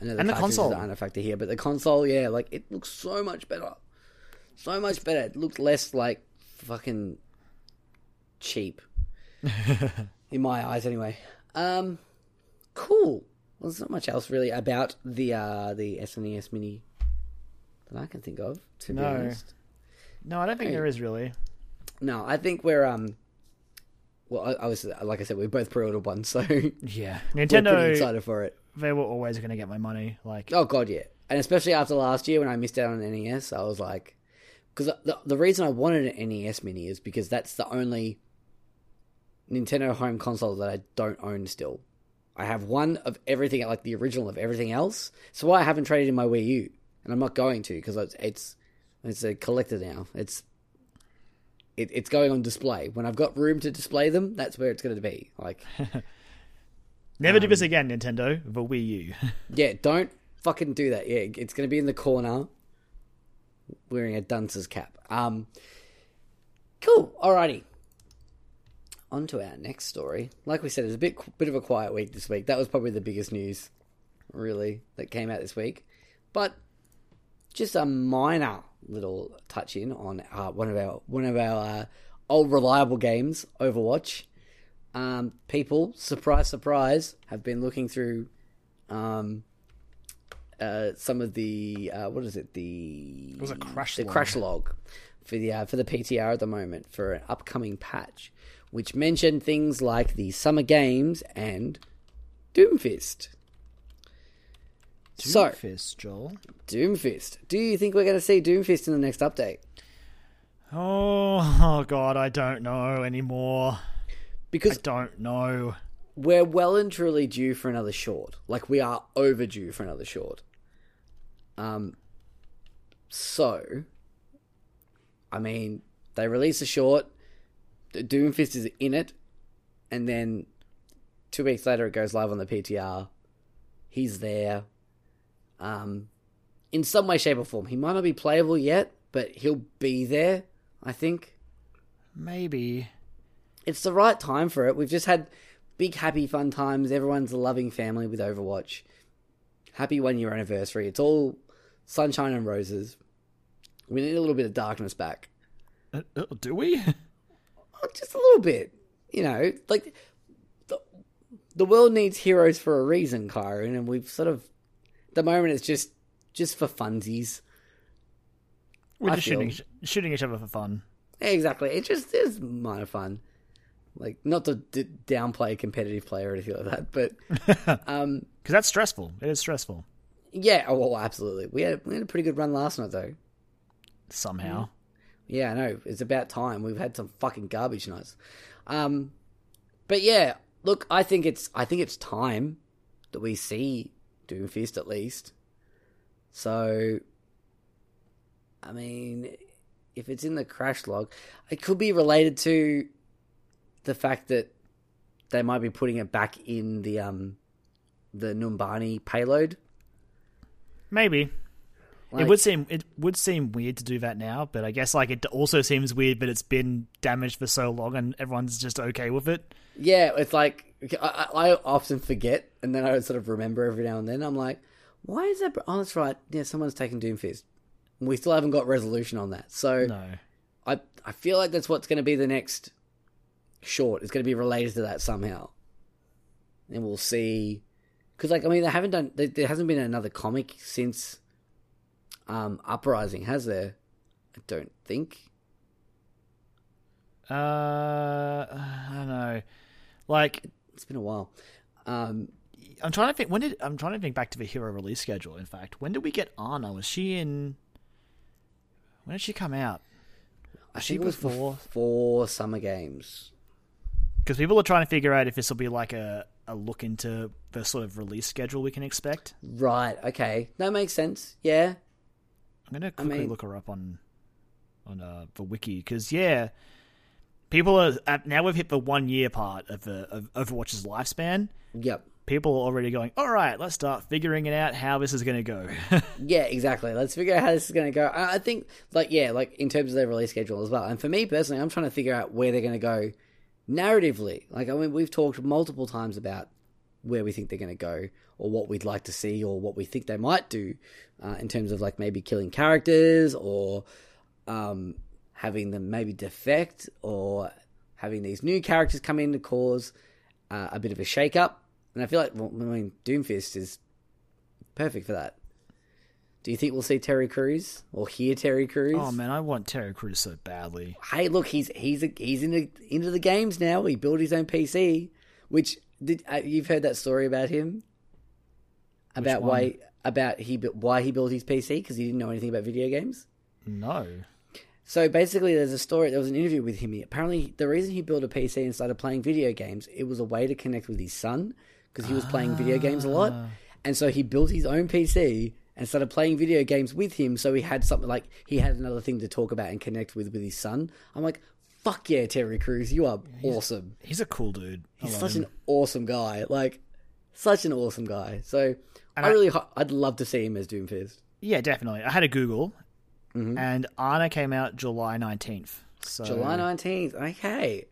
I know the And the console. aren't a factor here, but the console, yeah, like it looks so much better. So much better. It looks less like fucking cheap. <laughs> In my eyes anyway. Um cool. Well, there's not much else really about the uh the SNES mini that I can think of, to be honest. No, I don't think Hey. there is really. No, I think we're um. Well, I, I was like I said, we both pre-ordered one, so Yeah. <laughs> Nintendo, excited for it. They were always going to get my money. Like, Oh god, yeah, and especially after last year when I missed out on NES, I was like, because the the reason I wanted an NES Mini is because that's the only Nintendo home console that I don't own still. I have one of everything, like the original of everything else. So why I haven't traded in my Wii U, and I'm not going to because it's it's it's a collector now. It's it, it's going on display. When I've got room to display them, that's where it's going to be. Like, <laughs> never do this Um, again, Nintendo. The Wii U. <laughs> yeah, don't fucking do that. Yeah, it's going to be in the corner wearing a dunce's cap. Um, cool. Alrighty. On to our next story. Like we said, it was a bit bit of a quiet week this week. That was probably the biggest news, really, that came out this week. But just a minor little touch in on uh, one of our one of our uh, old reliable games, Overwatch. Um, people, surprise, surprise, have been looking through um, uh, some of the uh, what is it the it was a crash the log. crash log for the uh, for the PTR at the moment for an upcoming patch, which mentioned things like the summer games and Doomfist. So Doomfist, Joel. Doomfist. Do you think we're going to see Doomfist in the next update? Oh, <laughs> oh God, I don't know anymore. Because I don't know. we're well and truly due for another short. Like we are overdue for another short. Um. So, I mean, they release a short. the Doomfist is in it, and then two weeks later it goes live on the PTR. He's there. Um, in some way, shape, or form. He might not be playable yet, but he'll be there. I think Maybe. It's the right time for it. We've just had big, happy, fun times. Everyone's a loving family with Overwatch. Happy one year anniversary. It's all sunshine and roses. We need a little bit of darkness back. Uh, uh, do we? <laughs> Oh, Just a little bit. You know, like the, the world needs heroes for a reason, Kyron, and we've sort of at the moment it's just just for funsies. We're I just feel- shooting, shooting each other for fun. Exactly. It just is minor fun. Like not to d- downplay a competitive player or anything like that, but <laughs> um, Because that's stressful. It is stressful. Yeah, oh, well, absolutely. We had we had a pretty good run last night, though. Somehow. Yeah, I know. It's about time. We've had some fucking garbage nights. Um, but yeah, look, I think it's I think it's time that we see Doomfist at least. So, I mean, if it's in the crash log, it could be related to the fact that they might be putting it back in the um the Numbani payload. Maybe. Like- it would seem it would seem weird to do that now, but I guess like it also seems weird, but it's been damaged for so long and everyone's just okay with it. Yeah, it's like I, I often forget, and then I sort of remember every now and then. I'm like, why is that? Oh, that's right. Yeah, someone's taken Doomfist. We still haven't got resolution on that, so No. I I feel like that's what's going to be the next short. It's going to be related to that somehow, and we'll see. Because like I mean, they haven't done. There, there hasn't been another comic since um Uprising, has there? I don't think. Uh, I don't know. Like, It's been a while. Um, I'm trying to think. When did I'm trying to think back to the hero release schedule? In fact, when did we get Ana? Was she in? When did she come out? I she think it was before? before Summer Games. Because people are trying to figure out if this will be like a, a look into the sort of release schedule we can expect. Right. Okay. That makes sense. Yeah. I'm gonna quickly mean- look her up on on uh, the wiki because yeah, people are at, now we've hit the one year part of the of Overwatch's lifespan. Yep. People are already going. All right, let's start figuring it out how this is going to go. <laughs> Yeah. Exactly. Let's figure out how this is going to go. I I think, like, yeah, like in terms of their release schedule as well. And for me personally, I'm trying to figure out where they're going to go narratively. Like, I mean, we've talked multiple times about where we think they're going to go, or what we'd like to see, or what we think they might do, uh, in terms of like maybe killing characters, or um, having them maybe defect, or having these new characters come in to cause uh, a bit of a shake up. And I feel like, well, I mean, Doomfist is perfect for that. Do you think we'll see Terry Crews or hear Terry Crews? oh man, I want Terry Crews so badly. Hey, look, he's he's a, he's into into the games now. He built his own PC, which did uh, you've heard that story about him about why about he why he built his PC because he didn't know anything about video games. No, So basically, there's a story. There was an interview with him. Apparently, the reason he built a PC and started playing video games, it was a way to connect with his son because he was playing video games a lot, and so he built his own PC and started playing video games with him. So he had something like he had another thing to talk about and connect with with his son. I'm like, fuck yeah, Terry Crews, you are awesome. he's a cool dude. I He's such him. an awesome guy. Like, such an awesome guy. So And I I- really, ho- I'd love to see him as Doomfist. yeah, definitely. I had a Google, mm-hmm. and Ana came out July nineteenth. So July nineteenth. Okay,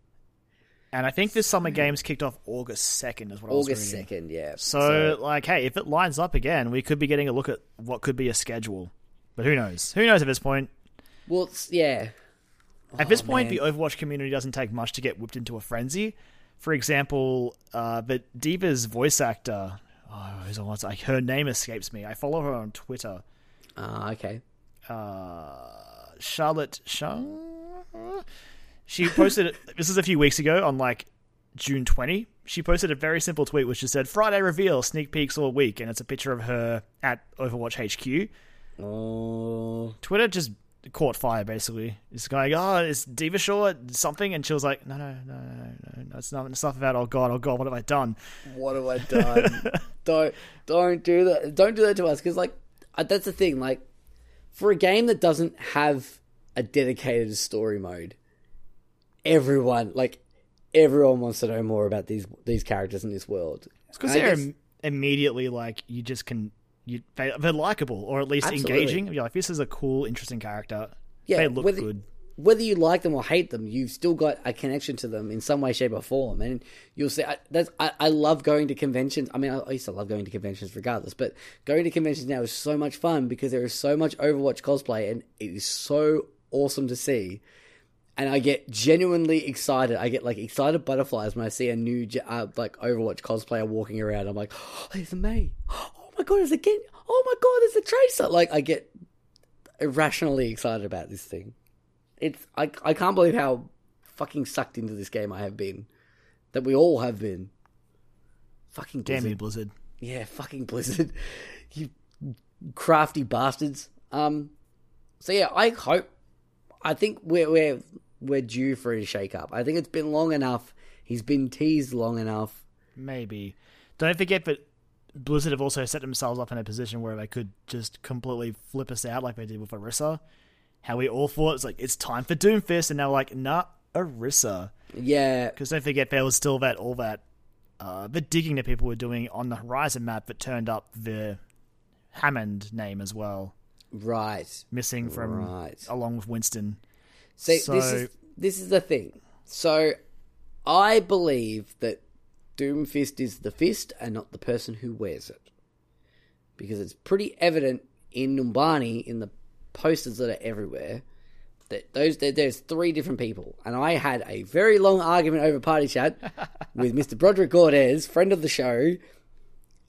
and I think this summer games kicked off August second. Is what August I was reading. second. Yeah. So, like, hey, if it lines up again, we could be getting a look at what could be a schedule. But who knows? Who knows at this point? Well, yeah. At this Oh, point, man. the Overwatch community doesn't take much to get whipped into a frenzy. For example, uh, but D.Va's voice actor, oh, who's on like her name escapes me. I follow her on Twitter. Ah, okay. Uh, Charlet Chung. She posted this is a few weeks ago on like June 20. She posted a very simple tweet which just said Friday reveal sneak peeks all week, and it's a picture of her at Overwatch HQ. Oh, Twitter just caught fire basically. It's going, oh, is D.Va Shaw something? And she was like, no, no, no, no, no, no, it's not it's not about oh god, oh god, what have I done? what have I done? <laughs> don't don't do that. Don't do that to us because like uh, that's the thing. Like for a game that doesn't have a dedicated story mode, everyone like everyone wants to know more about these these characters in this world. It's because they're guess- im- immediately like you just can you they, they're likable or at least Absolutely. engaging. You're like, this is a cool, interesting character. Yeah, they look whether- good. whether you like them or hate them, you've still got a connection to them in some way, shape, or form. And you'll see. I, that's I, I love going to conventions. I mean, I, I used to love going to conventions regardless, but going to conventions now is so much fun because there is so much Overwatch cosplay, and it is so awesome to see. And I get genuinely excited. I get like excited butterflies when I see a new uh, like Overwatch cosplayer walking around. I'm like, oh, there's a Mei. Oh my god, there's a Gen. Oh my god, there's a Tracer. Like I get irrationally excited about this thing it's I I can't believe how fucking sucked into this game I have been. That we all have been. Fucking Damn Blizzard. you, Blizzard. Yeah, fucking Blizzard. <laughs> you crafty bastards. Um so yeah, I hope I think we're we're we're due for a shake up. I think it's been long enough. He's been teased long enough. Maybe. Don't forget that Blizzard have also set themselves up in a position where they could just completely flip us out like they did with Orisa. How we all thought it's like it's time for Doomfist, and now like nah, Orisa. Yeah, Because don't forget there was still that all that uh, the digging that people were doing on the Horizon map that turned up the Hammond name as well, right. missing from Right. along with Winston. See, this is this is the thing. So, I believe that Doomfist is the fist and not the person who wears it, because it's pretty evident in Numbani in the posters that are everywhere that those that there's three different people, and I had a very long argument over party chat <laughs> with Mister Broderick Cordes, friend of the show,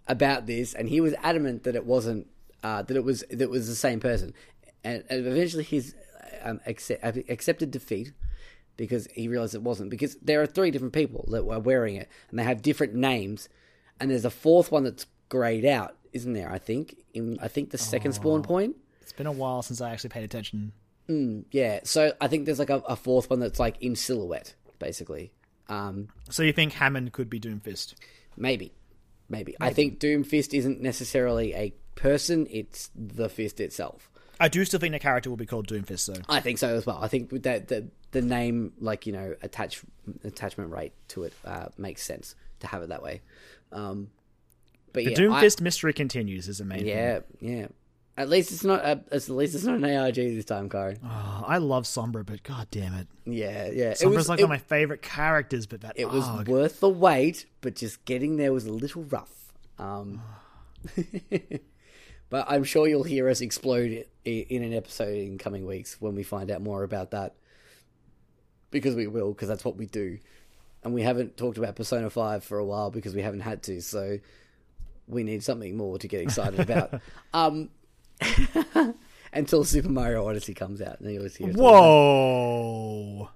about this, and he was adamant that it wasn't uh, that it was that it was the same person, and, and eventually he's um, accept, accepted defeat because he realized it wasn't because there are three different people that were wearing it, and they have different names, and there's a fourth one that's grayed out, isn't there? I think in I think the second spawn point. It's been a while since I actually paid attention. Yeah, so I think there's like a, a fourth one that's like in silhouette, basically. Um, So you think Hammond could be Doomfist? Maybe. Maybe. I think Doomfist isn't necessarily a person, it's the fist itself. I do still think the character will be called Doomfist, though. I think so as well. I think that the the name like, you know, attach attachment rate to it uh, makes sense to have it that way. Um but The yeah, Doomfist mystery continues is I, thing. yeah, yeah. At least it's not a, at least it's not an ARG this time, Karen. Oh, I love Sombra, but god damn it. Yeah, yeah. It Sombra's was like it, one of my favorite characters, but that it was arg. worth the wait, but just getting there was a little rough. Um <laughs> But I'm sure you'll hear us explode in an episode in coming weeks when we find out more about that. Because we will, because that's what we do. And we haven't talked about Persona 5 for a while because we haven't had to, so we need something more to get excited about. <laughs> um, <laughs> until Super Mario Odyssey comes out. And then you'll hear us Whoa.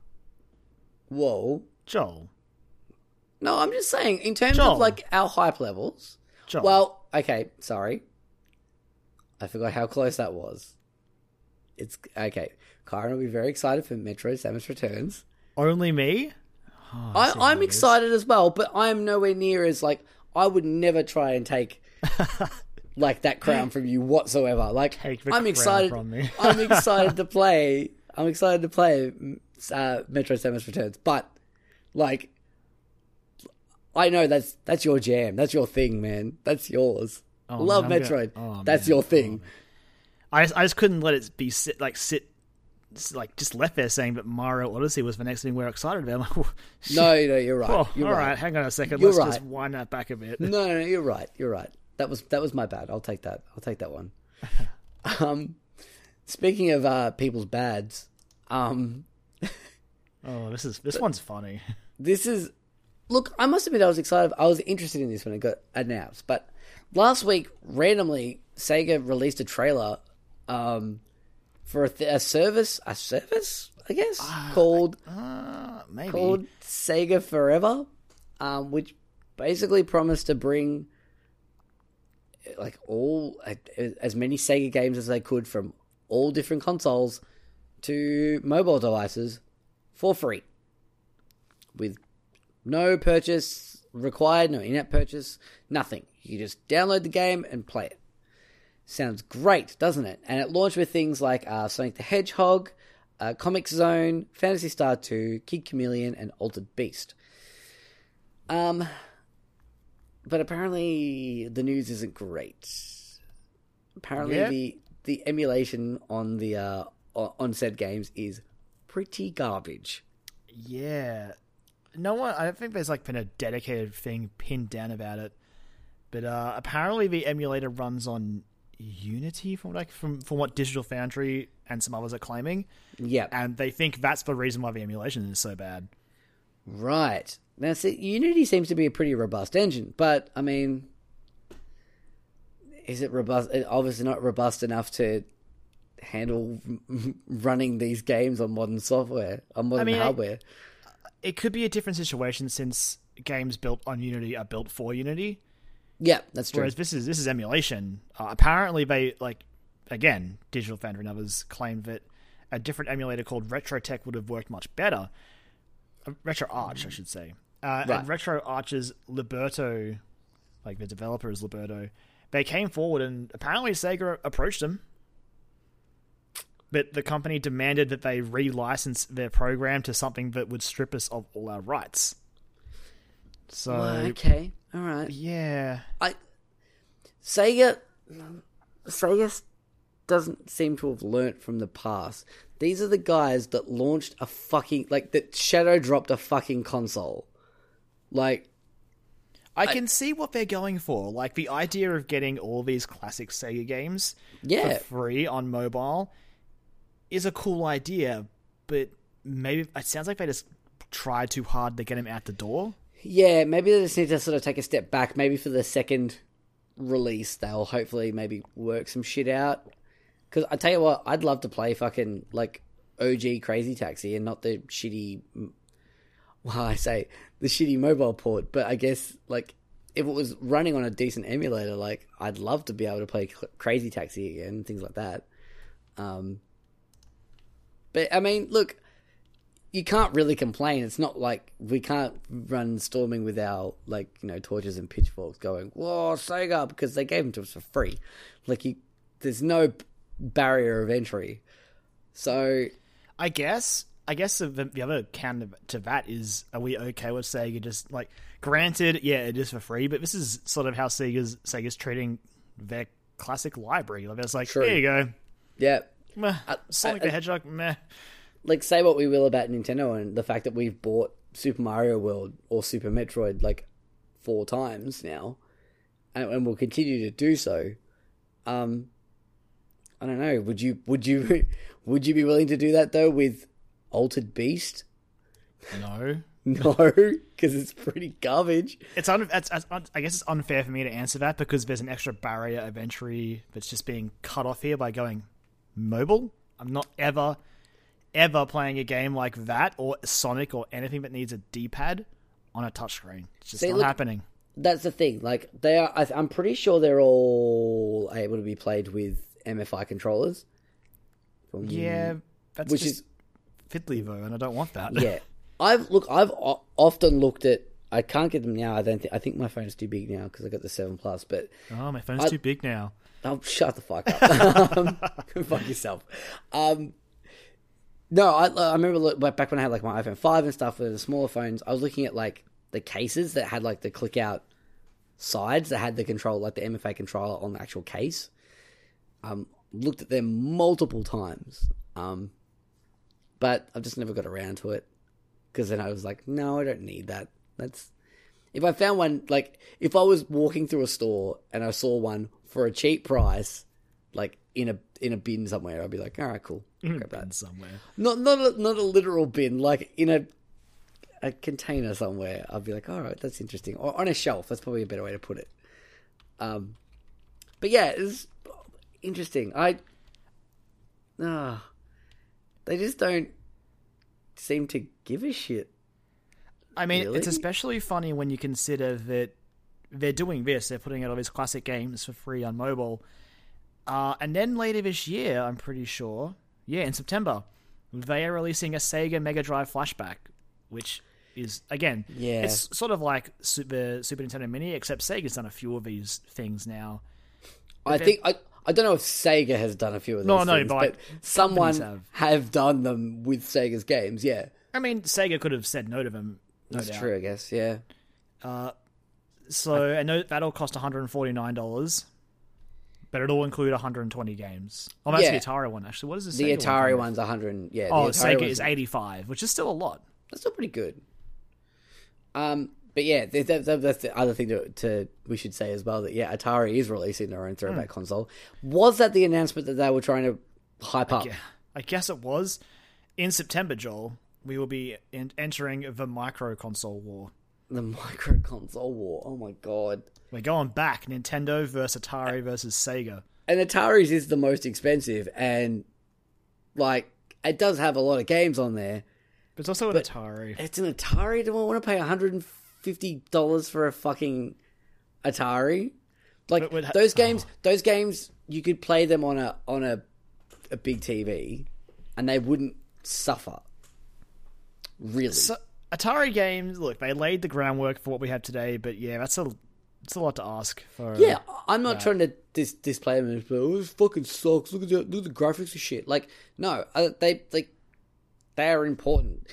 Whoa. Joel. No, I'm just saying, in terms Joel. of like our hype levels. Joel. Well, okay, sorry. I forgot how close that was. It's okay. Kyron will be very excited for Metroid Samus Returns. only me? I, I'm excited as well, but I'm nowhere near as like I would never try and take <laughs> like that crown from you whatsoever. Like Take the I'm crown excited. from me. <laughs> I'm excited to <laughs> play. I'm excited to play uh, Metroid Samus Returns, but like I know that's that's your jam. That's your thing, man. That's yours. Oh, Love man, Metroid. gonna- oh, that's man. your thing. I just, I just couldn't let it be sit like sit like just left there saying that Mario Odyssey was the next thing we are excited about. <laughs> Like, oh. No, no, you're right. Oh, you're all right. right. hang on a second. You're Let's just right. wind that back a bit. No, no, you're right. You're right. That was that was my bad. I'll take that. I'll take that one. <laughs> um, speaking of uh, people's bads, um, Oh, this is this one's funny. <laughs> this is look. I must admit, I was excited. I was interested in this when it got announced, but last week randomly Sega released a trailer um, for a, th- a service, a service, I guess, called Uh, maybe. called Sega Forever, um, which basically promised to bring like all as many Sega games as they could from all different consoles to mobile devices for free, with no purchase required, no in-app purchase, nothing. You just download the game and play it. Sounds great, doesn't it? And it launched with things like uh, Sonic the Hedgehog, uh, Comix Zone, Phantasy Star 2, Kid Chameleon, and Altered Beast. Um, but apparently the news isn't great. Apparently the the emulation on the uh, on on said games is pretty garbage. Yeah. No one. I don't think there's like been a dedicated thing pinned down about it. But uh, apparently, the emulator runs on Unity, from like from from what Digital Foundry and some others are claiming, Yep. and they think that's the reason why the emulation is so bad. Right. Now, see, Unity seems to be a pretty robust engine, but I mean, is it robust? it- Obviously, not robust enough to handle <laughs> running these games on modern software, on modern mean, I- hardware. It could be a different situation since games built on Unity are built for Unity. Yeah, that's true. Whereas this is this is emulation. Uh, apparently, they like again, Digital Foundry and others claim that a different emulator called RetroTech would have worked much better. Uh, RetroArch, I should say. Uh, Right. And Retro Arch's Libretro, like the developer is Libretro, they came forward and apparently Sega approached them. But the company demanded that they re-license their program to something that would strip us of all our rights. So okay, all right. yeah, I Sega Sega doesn't seem to have learnt from the past. These are the guys that launched a fucking like that shadow dropped a fucking console. Like I can see what they're going for. Like the idea of getting all these classic Sega games yeah, for free on mobile is a cool idea, but maybe it sounds like they just tried too hard to get them out the door. Yeah, maybe they just need to sort of take a step back. Maybe for the second release, they'll hopefully maybe work some shit out. Because I tell you what, I'd love to play fucking like OG Crazy Taxi and not the shitty. Well, I say the shitty mobile port, but I guess like if it was running on a decent emulator, like I'd love to be able to play Crazy Taxi again and things like that. Um, but I mean, look, you can't really complain. It's not like we can't run storming with our like you know torches and pitchforks, going "Whoa, Sega!" because they gave them to us for free. Like you, there's no barrier of entry. So I guess. I guess the, the other counter to that is, are we okay with Sega just like, granted, yeah, it is for free, but this is sort of how Sega's Sega's treating their classic library. Like, it's like, True. here you go, yeah, meh. Sonic the I- Hedgehog, meh. Like say what we will about Nintendo and the fact that we've bought Super Mario World or Super Metroid like four times now, and, and we'll continue to do so. Um, I don't know. Would you? Would you? <laughs> Would you be willing to do that though with Altered Beast? No, <laughs> No, because it's pretty garbage. it's, un- it's, it's un- I guess it's unfair for me to answer that because there's an extra barrier of entry that's just being cut off here by going mobile. I'm not ever, ever playing a game like that or Sonic or anything that needs a D-pad on a touchscreen. It's just See, not look- happening. That's the thing. Like they are. I, I'm pretty sure they're all able to be played with MFI controllers. Yeah, that's which is fiddly though, and I don't want that. yeah. I've look. I've o- often looked at. I can't get them now. I don't think. I think my phone's too big now because I got the seven plus. But oh, my phone's I- too big now. oh, shut the fuck up. <laughs> fuck yourself. Um, no, I, I remember look, back when I had like my iPhone five and stuff with the smaller phones. I was looking at like the cases that had like the click out sides that had the control, like the MFA controller on the actual case. Um, looked at them multiple times. Um, but I've just never got around to it because then I was like, no, I don't need that. That's if I found one like if I was walking through a store and I saw one for a cheap price, like in a in a bin somewhere, I'd be like, all right, cool, in a bin somewhere. Not not a, not a literal bin, like in a a container somewhere. I'd be like, all right, that's interesting, or on a shelf. That's probably a better way to put it. Um, but yeah, it's interesting. I ah, they just don't seem to give a shit. I mean, Really? it's especially funny when you consider that they're doing this. They're putting out all these classic games for free on mobile. Uh, and then later this year, I'm pretty sure, yeah, in September, they are releasing a Sega Mega Drive flashback, which is, again, Yeah. it's sort of like Super, Super Nintendo Mini, except Sega's done a few of these things now. I think I. I don't know if Sega has done a few of these No, no, things, but, but, someone have. have. done them with Sega's games. Yeah, I mean, Sega could have said no to them. No that's doubt. true. I guess. Yeah, uh, So I know that'll cost $149, but it'll include 120 games. Oh, that's Yeah. the Atari one, actually. What is this? the Sega Atari called? one's hundred. Yeah, Oh, the Atari Sega is 85, which is still a lot. That's still pretty good. Um, but yeah, that, that, that- that's the other thing to, to we should say as well that yeah, Atari is releasing their own throwback console. Was that the announcement that they were trying to hype up? Yeah, I guess it was. In September, Joel, we will be in- entering the micro console war. The <laughs> micro console war. Oh my god! We're going back Nintendo versus Atari versus Sega. And Atari's is the most expensive, and like it does have a lot of games on there. But it's also an Atari. It's an Atari. Do I want to pay one hundred and fifty dollars for a fucking Atari? Like ha- those <sighs> games, those games, you could play them on a on a a big TV, and they wouldn't suffer. Really? So, Atari games, look, they laid the groundwork for what we have today, but yeah, that's a it's a lot to ask for. yeah, I'm not trying to dis- display them as, oh, this fucking sucks. Look at the look at the graphics and shit. Like, no, uh, they like they are important.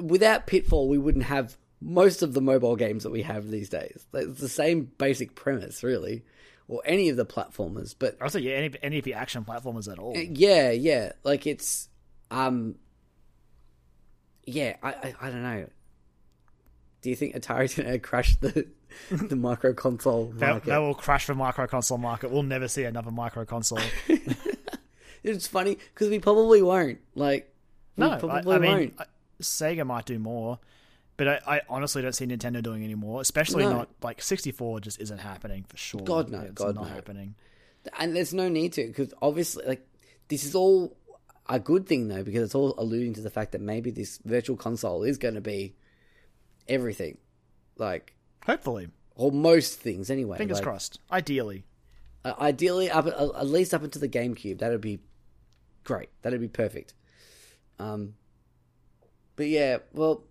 Without Pitfall, we wouldn't have most of the mobile games that we have these days. It's the same basic premise, really, or any of the platformers. But Also, yeah, any, any of the action platformers at all. yeah, yeah, like it's, um, yeah, I, I, I don't know. Do you think Atari's gonna crash the <laughs> the micro console market? they will crash the micro console market. We'll never see another micro console. <laughs> It's funny because we probably won't. Like, No, I, probably I mean, won't. I- Sega might do more, but I, I honestly don't see Nintendo doing any more. Especially No. not like 64 just isn't happening for sure. God, no. it's God, not no. happening. and there's no need to because obviously, like, this is all a good thing though because it's all alluding to the fact that maybe this virtual console is going to be everything, like, Hopefully, or most things anyway. fingers like, crossed. Ideally, uh, ideally, up at, at least up into the GameCube, that'd be great. That'd be perfect. Um, but yeah, well,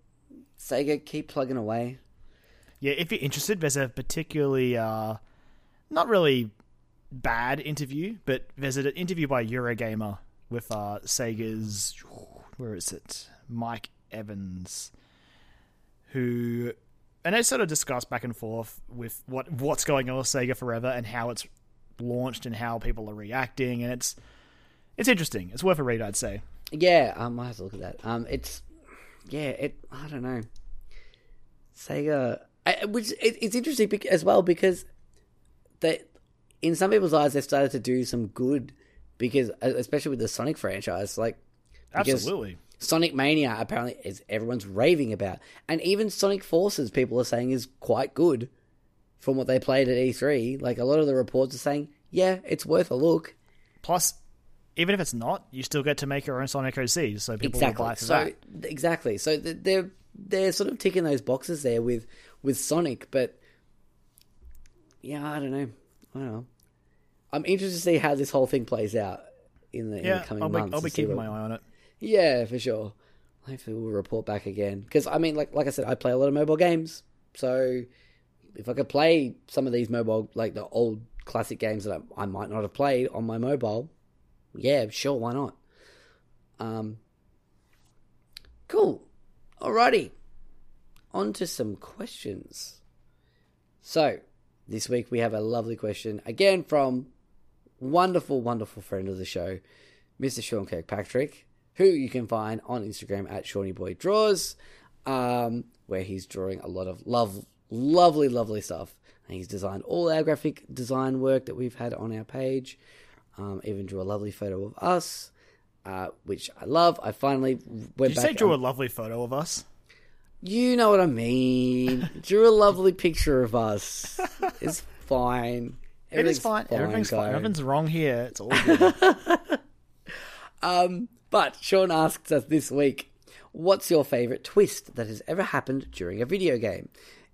Sega keep plugging away. yeah. If you're interested, there's a particularly uh, not really bad interview, but there's an interview by Eurogamer with uh, Sega's where is it, Mike Evans, who and they sort of discuss back and forth with what what's going on with Sega Forever and how it's launched and how people are reacting, and it's it's interesting. It's worth a read, I'd say. Yeah, I might have to look at that. Um, it's yeah, it. I don't know. Sega, I, which it, it's interesting as well because they, in some people's eyes, they've started to do some good because, uh, especially with the Sonic franchise, like Absolutely. Sonic Mania apparently is everyone's raving about, and even Sonic Forces, people are saying is quite good from what they played at E3. Like a lot of the reports are saying, yeah, it's worth a look. Plus, even if it's not, you still get to make your own Sonic OC, so people will exactly. buy for So that. exactly. So they're they're sort of ticking those boxes there with with Sonic, but yeah, I don't know. I don't know. I'm interested to see how this whole thing plays out in the, in the coming I'll be, months. I'll be keeping what- my eye on it. Yeah, for sure. Hopefully, we'll report back again because I mean, like like I said, I play a lot of mobile games, so if I could play some of these mobile, like the old classic games that I, I might not have played on my mobile, yeah, sure, why not? Um, cool. Alrighty, on to some questions. So, this week we have a lovely question again from wonderful, wonderful friend of the show, Mr. Sean Kirkpatrick, who you can find on Instagram at ShawnyBoyDraws, um, where he's drawing a lot of love, lovely, lovely stuff. And he's designed all our graphic design work that we've had on our page. Um, even drew a lovely photo of us, uh, which I love. I finally went Did you say drew a lovely photo of us? You know what I mean. <laughs> drew a lovely picture of us. It's fine. It is fine. Everything's fine. Nothing's wrong here. It's all good. <laughs> Um, but Sean asks us this week, what's your favourite twist that has ever happened during a video game?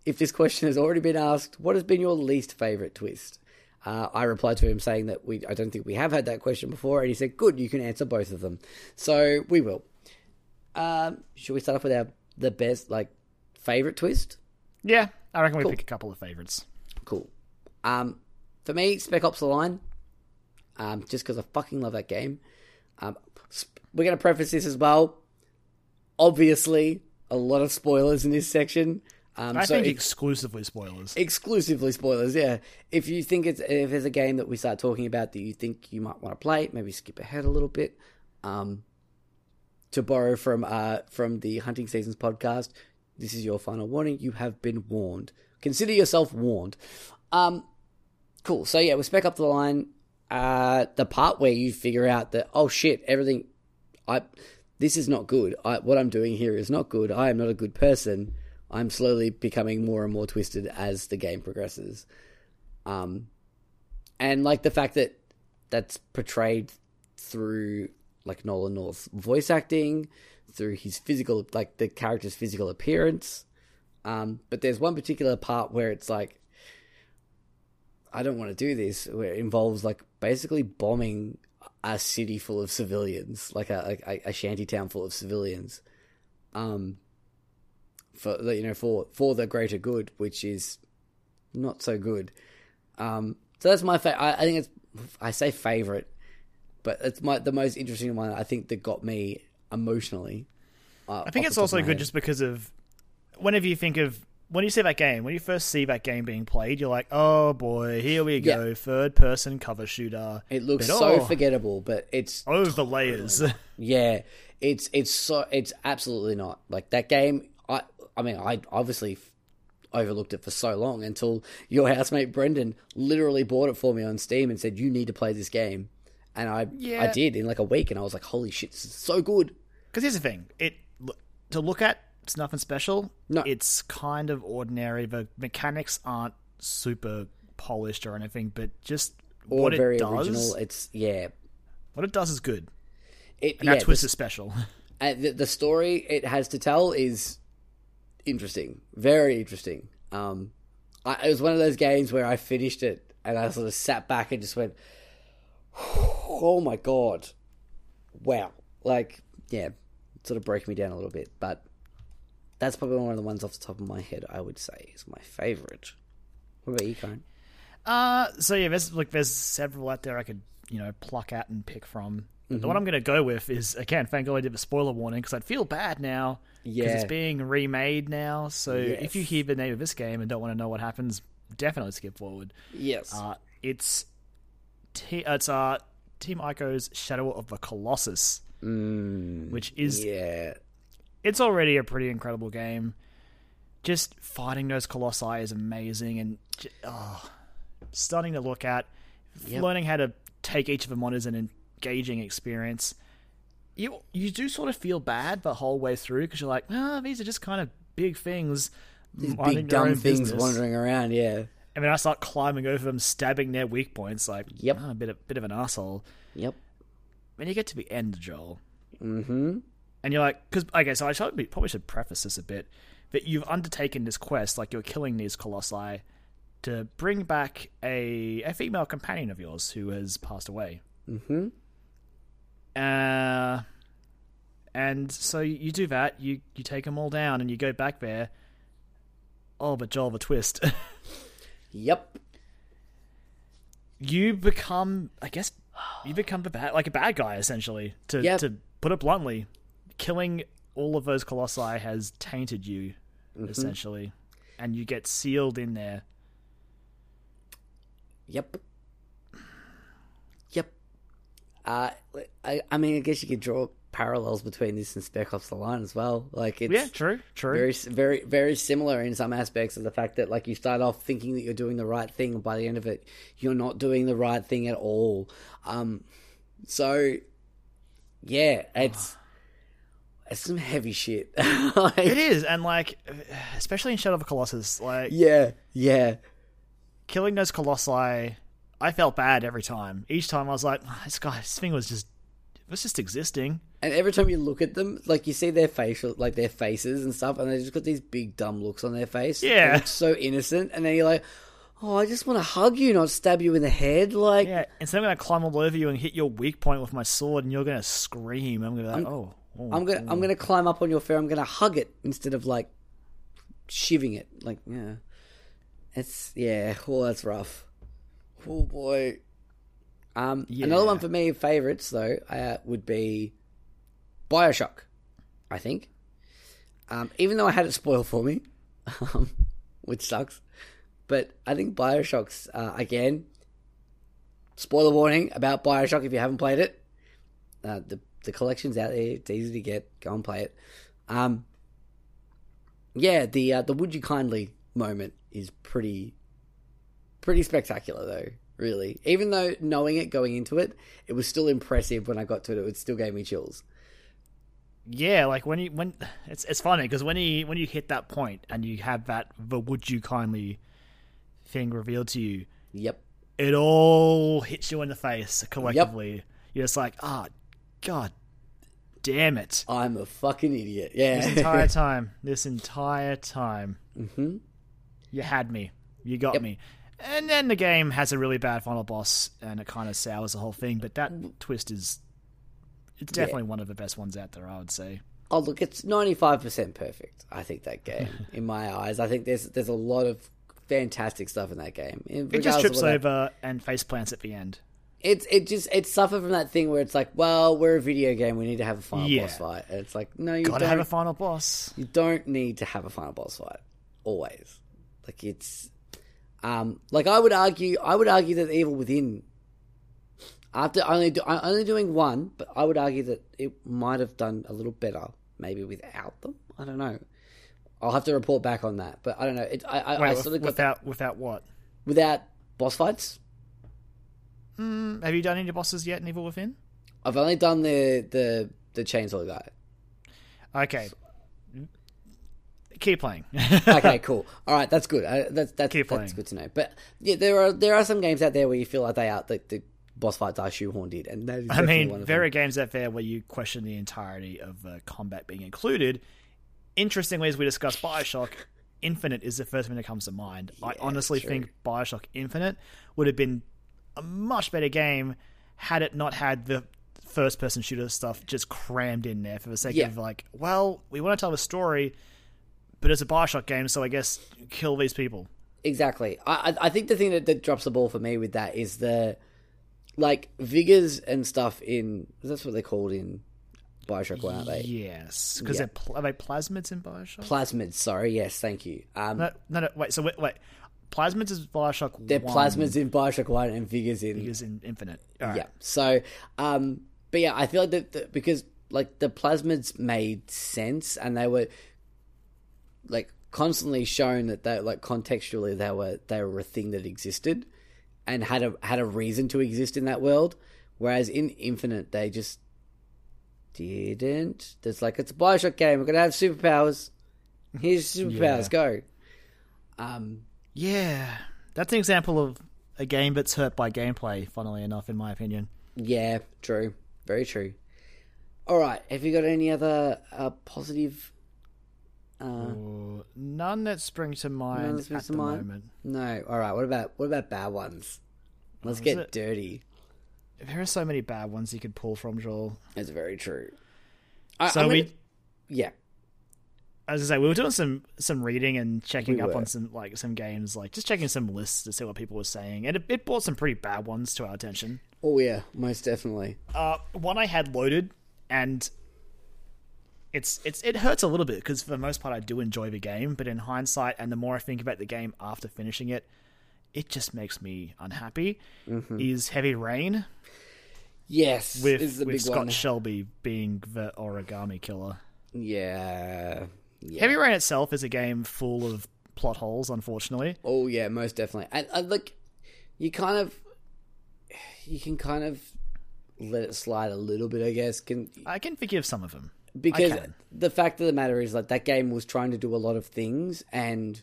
If this question has already been asked, what has been your least favourite twist? Uh, I replied to him saying that we I don't think we have had that question before, and he said, "Good, you can answer both of them." So we will. Um, should we start off with our the best like favorite twist? yeah, I reckon we Cool. pick a couple of favorites. Cool. Um, for me, Spec Ops: The Line. Um, just because I fucking love that game. Um, we're gonna preface this as well. Obviously, a lot of spoilers in this section. Um, I so think exclusively spoilers. exclusively spoilers. Yeah, if you think it's if there's a game that we start talking about that you think you might want to play, maybe skip ahead a little bit. Um, to borrow from uh from the Hunting Seasons podcast, this is your final warning. You have been warned. Consider yourself warned. Um, cool. So yeah, we Spec Ops: The Line. Uh, the part where you figure out that oh shit, everything, I, this is not good. I, what I'm doing here is not good. I am not a good person. I'm slowly becoming more and more twisted as the game progresses. Um, and like the fact that that's portrayed through like Nolan North's voice acting, through his physical, like the character's physical appearance. Um, but there's one particular part where it's like, I don't want to do this, where it involves like basically bombing a city full of civilians, like a, a, a shanty town full of civilians. Um, for you know for for the greater good, which is not so good. Um, so that's my fa- I, I think it's I say favorite, but it's my the most interesting one. I think that got me emotionally. Uh, I think it's also good head. just because of whenever you think of when you see that game, when you first see that game being played, you're like, oh boy, here we go, third person cover shooter. it looks But, so oh, forgettable, but it's Oh, the layers. Yeah, it's it's so it's absolutely not like that game. I I mean I obviously overlooked it for so long until your housemate Brendan literally bought it for me on Steam and said you need to play this game, and I I did in like a week, and I was like holy shit, this is so good. Because here's the thing: it to look at, it's nothing special. No. it's kind of ordinary. The mechanics aren't super polished or anything, but just Or what very it does, original. It's yeah. what it does is good, It, and yeah, that twist the, is special. <laughs> uh, the, the story it has to tell is interesting, very interesting. Um, I, it was one of those games where I finished it and I sort of sat back and just went, <sighs> "Oh my god, wow!" Like, yeah, sort of broke me down a little bit, but that's probably one of the ones off the top of my head. I would say is my favorite. What about you, Karen? Uh, so yeah, there's like there's several out there I could you know pluck out and pick from. But The one I'm going to go with is again, thank God I did the spoiler warning because I'd feel bad now because Yeah. it's being remade now. So if you hear the name of this game and don't want to know what happens, definitely skip forward. Yes. Uh, it's T- it's uh, Team Ico's Shadow of the Colossus, Mm, which is yeah. It's already a pretty incredible game. Just fighting those colossi is amazing and j- oh, stunning to look at. Yep. Learning how to take each of them on is an engaging experience. You you do sort of feel bad the whole way through because you're like, ah, these are just kind of big things, These big dumb things business. wandering around. Yeah. And then I start climbing over them, stabbing their weak points. Like, Yep. ah, a bit of, bit of an asshole. Yep. When you get to the end, Joel, Mm-hmm. And you're like, because okay, so I should, probably should preface this a bit that you've undertaken this quest, like you're killing these colossi, to bring back a a female companion of yours who has passed away. Mm-hmm. Uh, and so you, you do that. You you take them all down, and you go back there. Oh, but Joel, the twist. <laughs> Yep. you become, I guess, you become the bad, like a bad guy essentially. To Yep. to put it bluntly, killing all of those colossi has tainted you, essentially, and you get sealed in there. Yep. Yep. Uh, I, I mean, I guess you could draw parallels between this and Spec Ops: The Line as well. Like it's Yeah, true, true. very very very similar in some aspects of the fact that like you start off thinking that you're doing the right thing and by the end of it you're not doing the right thing at all um so yeah it's it's some heavy shit <laughs> Like, It is, and like, especially in Shadow of the Colossus, like yeah yeah killing those colossi, I felt bad every time. Each time I was like, "Ah, this guy, this thing was just, it was just existing. and every time you look at them like you see their facial like their faces and stuff and they just got these big dumb looks on their face Yeah. So innocent and then you're like oh i just want to hug you not stab you in the head like Yeah, instead of going to climb all over you and hit your weak point with my sword, and you're going to scream, I'm going to be like, oh, oh. I'm gonna I'm gonna climb up on your fur. I'm gonna hug it instead of like shiving it. Like yeah, it's yeah. Oh, that's rough. Oh boy. Um, another one for me favorites though uh, would be Bioshock. I think. Um, even though I had it spoiled for me, <laughs> um, which sucks, but I think Bioshock's uh, again. Spoiler warning about Bioshock if you haven't played it. Uh, the the collection's out there. It's easy to get. Go and play it. Um, yeah, the uh, the would you kindly moment is pretty pretty spectacular though. Really, even though knowing it going into it, it was still impressive when I got to it. It still gave me chills. yeah, like when you when it's it's funny because when you when you hit that point and you have that the would you kindly thing revealed to you, Yep. it all hits you in the face collectively. You're just like, ah, god damn it! I'm a fucking idiot. Yeah. This entire <laughs> time, this entire time, hmm you had me, you got Yep. me. And then the game has a really bad final boss, and it kind of sours the whole thing. But that twist is, it's definitely one of the best ones out there. I would say. Oh look, it's ninety five percent perfect. I think that game, <laughs> in my eyes, I think there's there's a lot of fantastic stuff in that game. It just trips what that- over and face plants at the end. It's it just it suffered from that thing where it's like, well, we're a video game, we need to have a final Yeah. boss fight. And it's like, no, you Gotta don't. have a final boss. you don't need to have a final boss fight always. Like it's, um, like I would argue, I would argue that Evil Within, after only do, only doing one, but I would argue that it might have done a little better maybe without them. I don't know. I'll have to report back on that, but I don't know. It, I, I, I sort of without without what? without boss fights. Mm, have you done any bosses yet in Evil Within? I've only done the the the chainsaw guy. Okay. Keep playing. <laughs> okay, cool. All right, that's good. Uh, that's that's, Keep that's playing. good to know. But yeah, there are there are some games out there where you feel like they are the, the boss fights are shoehorned in, and that is I mean, there are games out there where you question the entirety of uh, combat being included. Interestingly, as we discussed Bioshock, Infinite is the first thing that comes to mind. I honestly true. think Bioshock Infinite would have been a much better game had it not had the first person shooter stuff just crammed in there for the sake Yeah. of like, well, we want to tell a story, but it's a Bioshock game, so I guess kill these people. exactly. I I think the thing that, that drops the ball for me with that is the like vigors and stuff in that's what they're called in Bioshock aren't they? Yes, because Yeah. they're pl- are they plasmids in Bioshock? Plasmids. Sorry, yes, thank you. Um, No, no, no. Wait. So wait, wait. Plasmids is Bioshock. One. They're 1, plasmids in Bioshock One and vigors in Is in Infinite. All right. Yeah. So, um, but yeah, I feel like that that because like the plasmids made sense and they were like constantly shown that they like contextually they were they were a thing that existed and had a had a reason to exist in that world. Whereas in Infinite, they just didn't. There's like it's a Bioshock game. We're gonna have superpowers. Here's <laughs> superpowers. Go. Um, Yeah, that's an example of a game that's hurt by gameplay. Funnily enough, in my opinion. Yeah, true. Very true. All right. Have you got any other uh, positive? Uh, Ooh, none that spring to mind that at to the mind? moment. no. All right. What about what about bad ones? Let's is get it? dirty. There are so many bad ones you could pull from, Joel. That's very true. I, So I'm we, gonna- yeah, as I say, we were doing some some reading and checking We up were. on some like some games, like just checking some lists to see what people were saying, and it, it brought some pretty bad ones to our attention. oh yeah, most definitely. Uh, one I had loaded, and it's it's it hurts a little bit because for the most part I do enjoy the game, but in hindsight, and the more I think about the game after finishing it, it just makes me unhappy. Is Heavy Rain? Yes, with, is the with big Scott one. Shelby being the origami killer. yeah. Yeah. Heavy Rain itself is a game full of plot holes, unfortunately. Oh yeah, most definitely. And, and look, you kind of, you can kind of let it slide a little bit, I guess. Can I can forgive some of them. because can. the fact of the matter is, like that game was trying to do a lot of things, and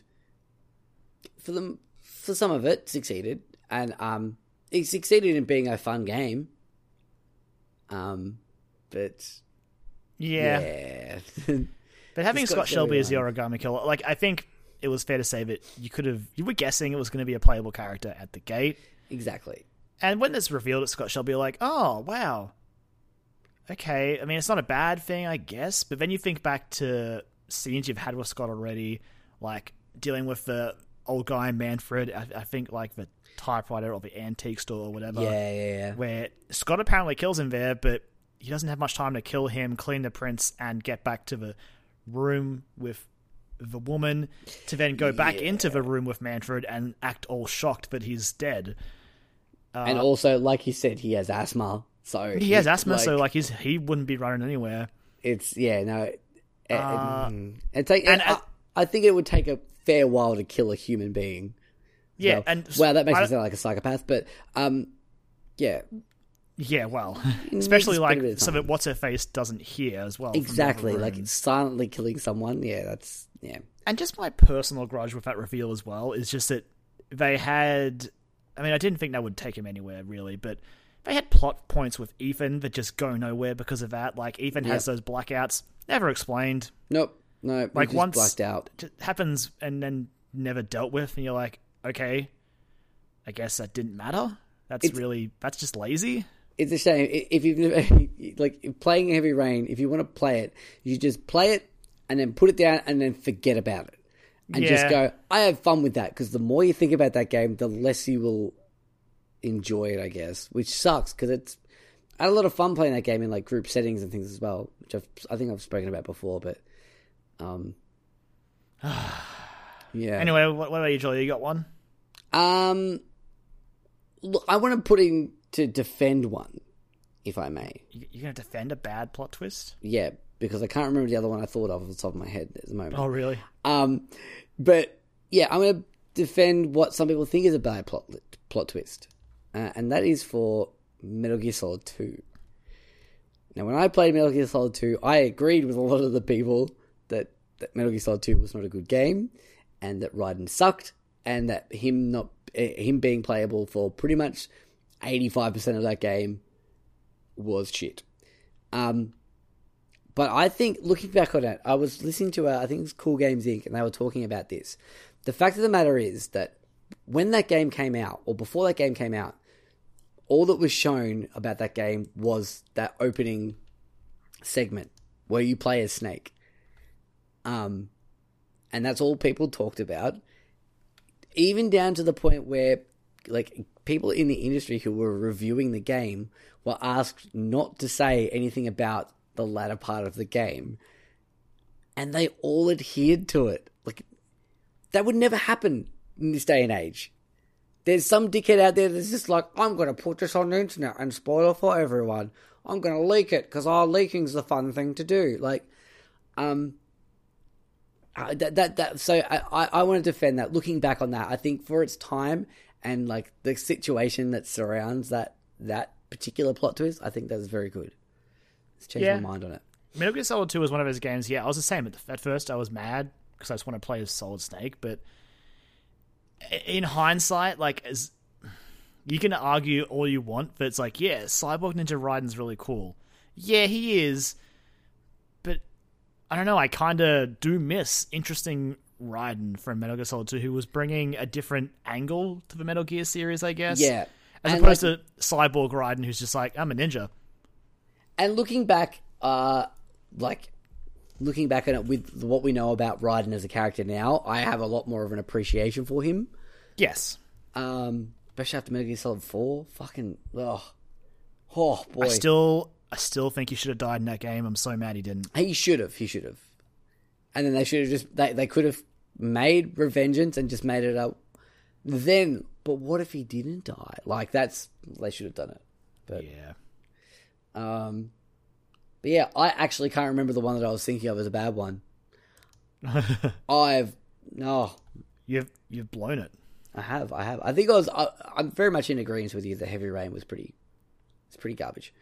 for them, for some of it, succeeded, and um, it succeeded in being a fun game. Um, but Yeah, yeah, <laughs> but having Scott Shelby as the origami killer, like I think it was fair to say that you could have you were guessing it was going to be a playable character at the gate, exactly. and when it's revealed at Scott Shelby, you're like, oh wow, okay. I mean, it's not a bad thing, I guess, but then you think back to scenes you've had with Scott already, like dealing with the old guy Manfred. I, I think like the typewriter or the antique store or whatever. Yeah, yeah, yeah. where Scott apparently kills him there, but he doesn't have much time to kill him, clean the prints, and get back to the room with the woman to then go back into the room with Manfred and act all shocked that he's dead. and also, like you said, he has asthma, so He has asthma, so like he's he wouldn't be running anywhere. it's yeah, no. It, Uh, mm, it take, and I, I think it would take a fair while to kill a human being. Yeah, So- and wow, that makes I- me sound like a psychopath, but um, yeah, Yeah, well, <laughs> especially like so that what's her face doesn't hear as well. from the other exactly. Like silently killing someone. Yeah, that's yeah. and just my personal grudge with that reveal as well is just that they had I mean I didn't think that would take him anywhere really, but they had plot points with Ethan that just go nowhere because of that. Like Ethan has those blackouts, never explained. Nope, no, like once blacked out. Happens and then never dealt with and you're like, okay, I guess that didn't matter. That's It's- really that's just lazy. It's a shame if you've never <laughs> like playing Heavy Rain. If you want to play it, you just play it and then put it down and then forget about it, and just go. I have fun with that because the more you think about that game, the less you will enjoy it. I guess, which sucks because it's. I had a lot of fun playing that game in like group settings and things as well, which I've, I think I've spoken about before. But, um, <sighs> yeah. Anyway, what, what about you, Jolie? You got one? Um, look, I want to put in to defend one, if I may. You, you're gonna defend a bad plot twist? Yeah, because I can't remember the other one I thought of off the top of my head at the moment. Oh really? Um, but yeah, I'm going to defend what some people think is a bad plot plot twist, uh, and that is for Metal Gear Solid Two. Now, when I played Metal Gear Solid Two, I agreed with a lot of the people that, that Metal Gear Solid Two was not a good game, and that Raiden sucked, and that him not eh, him being playable for pretty much eighty five percent of that game was shit. Um, but I think looking back on it, I was listening to uh, I think it was Cool Games Inc. and they were talking about this. The fact of the matter is that when that game came out, or before that game came out, all that was shown about that game was that opening segment where you play as Snake. Um, and that's all people talked about. Even down to the point where, like, people in the industry who were reviewing the game were asked not to say anything about the latter part of the game. And they all adhered to it. Like, that would never happen in this day and age. There's some dickhead out there that's just like, I'm going to put this on the internet and spoil it for everyone. I'm going to leak it because our leaking's the fun thing to do. Like, um, uh, that that that. So I, I want to defend that. Looking back on that, I think for its time and like the situation that surrounds that that particular plot twist, I think that's very good. It's changed Yeah. my mind on it. Metal Gear Solid 2 was one of those games. Yeah, I was the same. At, the, at first, I was mad because I just want to play as Solid Snake. But in hindsight, like, as you can argue all you want, but it's like, yeah, Cyborg Ninja Raiden's really cool. Yeah, he is. But I don't know. I kind of do miss interesting Raiden from Metal Gear Solid 2, who was bringing a different angle to the Metal Gear series, I guess. Yeah. As And, opposed like- to Cyborg Raiden, who's just like, I'm a ninja. And looking back, uh, like looking back on it with what we know about Raiden as a character now, I have a lot more of an appreciation for him. Yes. Um, especially after Metal Gear Solid Four. Fucking oh, oh boy. I still, I still think he should have died in that game. I'm so mad he didn't. He should have. He should have. And then they should have just they they could have made Revengeance and just made it up then. But what if he didn't die? Like that's they should have done it. But Yeah. Um, but yeah, I actually can't remember the one that I was thinking of as a bad one. <laughs> I've no, You've you've blown it. I have, I have. I think I was. I, I'm very much in agreement with you. The Heavy Rain was pretty. It's pretty garbage.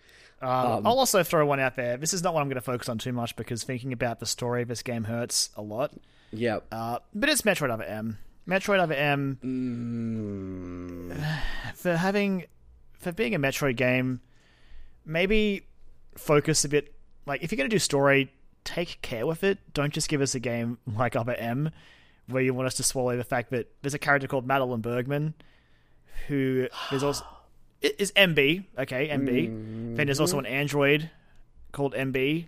Um, I'll also throw one out there. This is not what I'm going to focus on too much because thinking about the story of this game hurts a lot. Yep. Uh, but it's Metroid Other M. Metroid Other M for having for being a Metroid game, maybe focus a bit. Like if you're going to do story, take care with it. Don't just give us a game <laughs> like Other M, where you want us to swallow the fact that there's a character called Madeline Bergman, who there's also <gasps> <gasps> <gasps> is MB. Okay, MB. Then there's also an android called MB.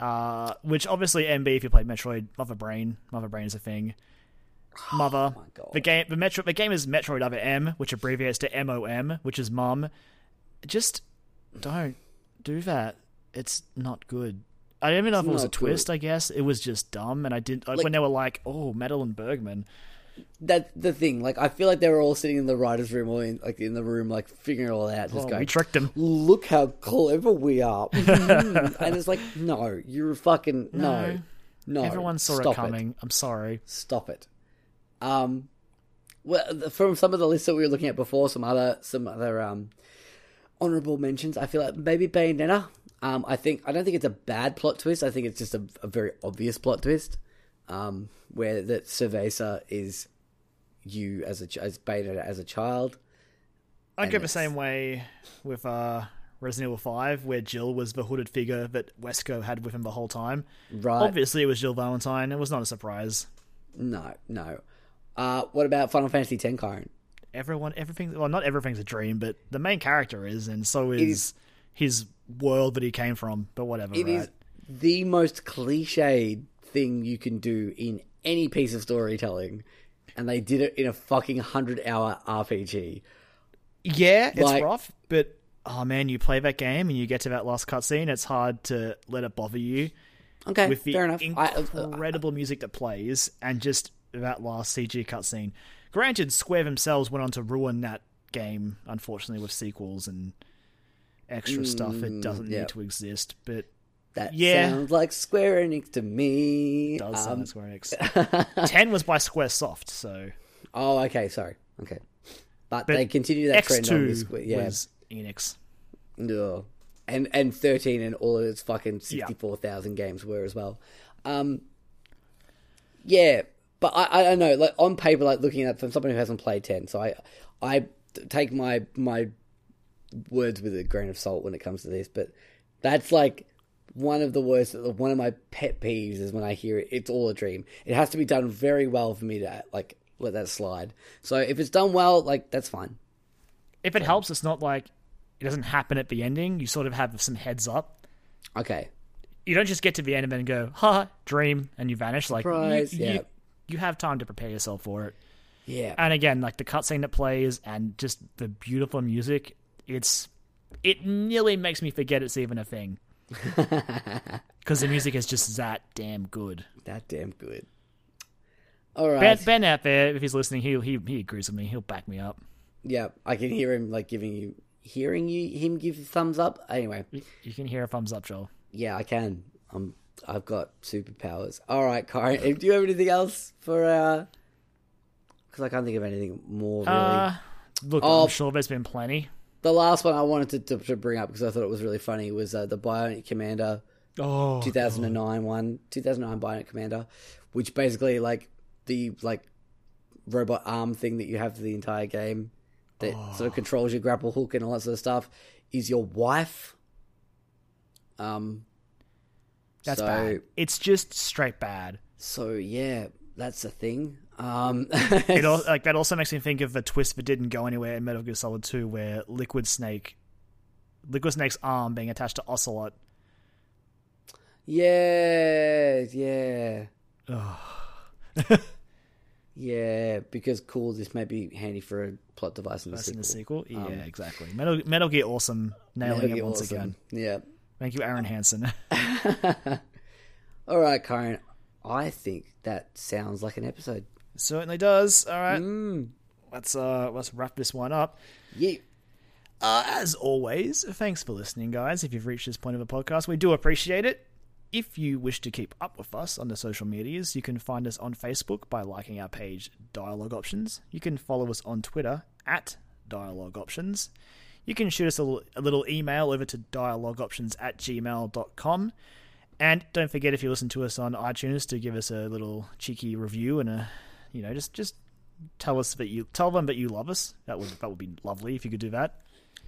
Uh, which obviously MB, if you played Metroid, Mother Brain, Mother Brain is a thing. Mother. my God. The game, the Metro, the game is Metroid Other M, which abbreviates to MOM, which is mum. Just don't do that. It's not good. I don't even know if it was a not twist. I guess it was just dumb, and I didn't like, when they were like, "Oh, Madeline Bergman." That's the thing. Like, I feel like they were all sitting in the writers' room or in, like in the room, like figuring it all out, just Oh, going, we tricked him. "Look how clever we are," <laughs> Mhm. and it's like, no, you're fucking no, no. Everyone saw it coming. I'm sorry. Stop it. Um, well, from some of the lists that we were looking at before, some other some other um honorable mentions. I feel like maybe Bayonetta. Um, I think I don't think it's a bad plot twist. I think it's just a, a very obvious plot twist. Um, where that Cereza is you as a as Bayonetta as a child. I'd And go the same way with uh, Resident Evil 5, where Jill was the hooded figure that Wesker had with him the whole time. Right? Obviously, it was Jill Valentine. It was not a surprise. No, no. Uh, what about Final Fantasy X, Kyron? Everyone, everything. Well, not everything's a dream, but the main character is, and so is, his world that he came from. But whatever, It right? is the most cliched thing you can do in any piece of storytelling, and they did it in a fucking hundred-hour RPG. Yeah, it's rough, but oh man, you play that game and you get to that last cutscene, it's hard to let it bother you Okay, with the fair enough. I, uh, incredible music that plays and just that last CG cutscene. Granted, Square themselves went on to ruin that game, unfortunately, with sequels and extra stuff that doesn't Mm, yeah. need to exist, but that yeah. sounds like Square Enix to me. it does Um, sound like Square Enix. <laughs> Ten was by Squaresoft, so oh, okay, sorry. Okay, but, But they continue that X trend on two this. Yeah, was Enix. Ugh. and and thirteen and all of its fucking sixty-four thousand games were as well. Um, yeah, but I I don't know. Like on paper, like looking at from someone who hasn't played ten, so I I take my my words with a grain of salt when it comes to this. But that's like one of the worst. One of my pet peeves is when I hear it. It's all a dream. It has to be done very well for me to like let that slide. So if it's done well, like that's fine. If it helps, it's not like it doesn't happen at the ending. You sort of have some heads up. Okay. you don't just get to the end and then go, ha, dream, and you vanish. Like, Surprise, you, yeah. you have time to prepare yourself for it. Yeah. And again, like the cutscene that plays and just the beautiful music, it's it nearly makes me forget it's even a thing. <laughs> Because the music is just that damn good. that damn good. All right. Ben, ben out there, if he's listening, he he he agrees with me. He'll back me up. Yeah, I can hear him like giving you, hearing you him give you thumbs up. Anyway, You can hear a thumbs up, Joel. yeah, I can. I'm. I've got superpowers. All right, Karen. <laughs> Do you have anything else for? uh Because I can't think of anything more. Really, Uh, look, Oh. I'm sure there's been plenty. The last one I wanted to, to, to bring up because I thought it was really funny was uh, the Bionic Commando Oh, 2009 one, 2009 Bionic Commando, which basically like the like robot arm thing that you have for the entire game that sort of controls your grapple hook and all that sort of stuff is your wife. Um, that's so, bad. It's just straight bad. So yeah, that's the thing. Um, <laughs> It al- like that also makes me think of the twist that didn't go anywhere in Metal Gear Solid 2 where Liquid Snake Liquid Snake's arm being attached to Ocelot. yeah, yeah, <laughs> yeah. Because cool, this may be handy for a plot device in the That's in sequel. the sequel. Yeah, exactly. Metal Metal Gear Awesome nailing it once awesome. again. Yeah. Thank you, Aaron Hansen. <laughs> All right, Karen. I think that sounds like an episode. Certainly does. All right. Mm. Let's uh let's wrap this one up. Yeah. Uh, as always, thanks for listening, guys. If you've reached this point of a podcast, we do appreciate it. If you wish to keep up with us on the social medias, you can find us on Facebook by liking our page Dialogue Options. You can follow us on Twitter at Dialogue Options. You can shoot us a little, a little email over to dialogueoptions at gmail.com. And don't forget if you listen to us on iTunes to give us a little cheeky review and a you know, just just tell us that you tell them that you love us. That would that would be lovely if you could do that.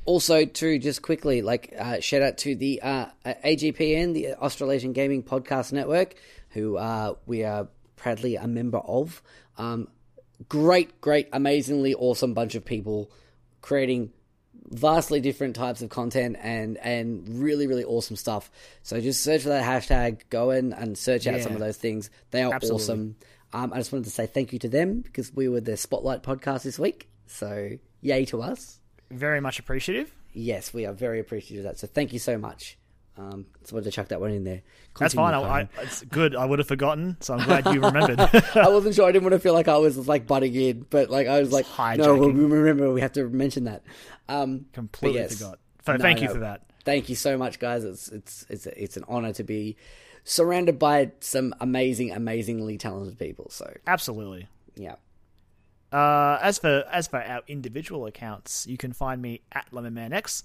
Also, too, just quickly, like uh, shout out to the uh, AGPN, the Australasian Gaming Podcast Network, who uh, we are proudly a member of. Um, great, great, amazingly awesome bunch of people creating vastly different types of content and and really really awesome stuff. So just search for that hashtag, go in and search out Yeah. some of those things. They are Absolutely. awesome. Um, I just wanted to say thank you to them because we were the spotlight podcast this week. So yay to us. Very much appreciative. Yes, we are very appreciative of that. So thank you so much. Um, just wanted to chuck that one in there. That's fine. I, I, it's good. I would have forgotten, so I'm glad you <laughs> remembered. I wasn't sure. I didn't want to feel like I was like butting in, but like I was like, no, we remember we have to mention that. Um, Completely yes. forgot. So No, thank you no. for that. Thank you so much, guys. It's it's it's it's an honor to be surrounded by some amazing, amazingly talented people. So Absolutely. yeah, Uh, as for as for our individual accounts, you can find me at LemonManX.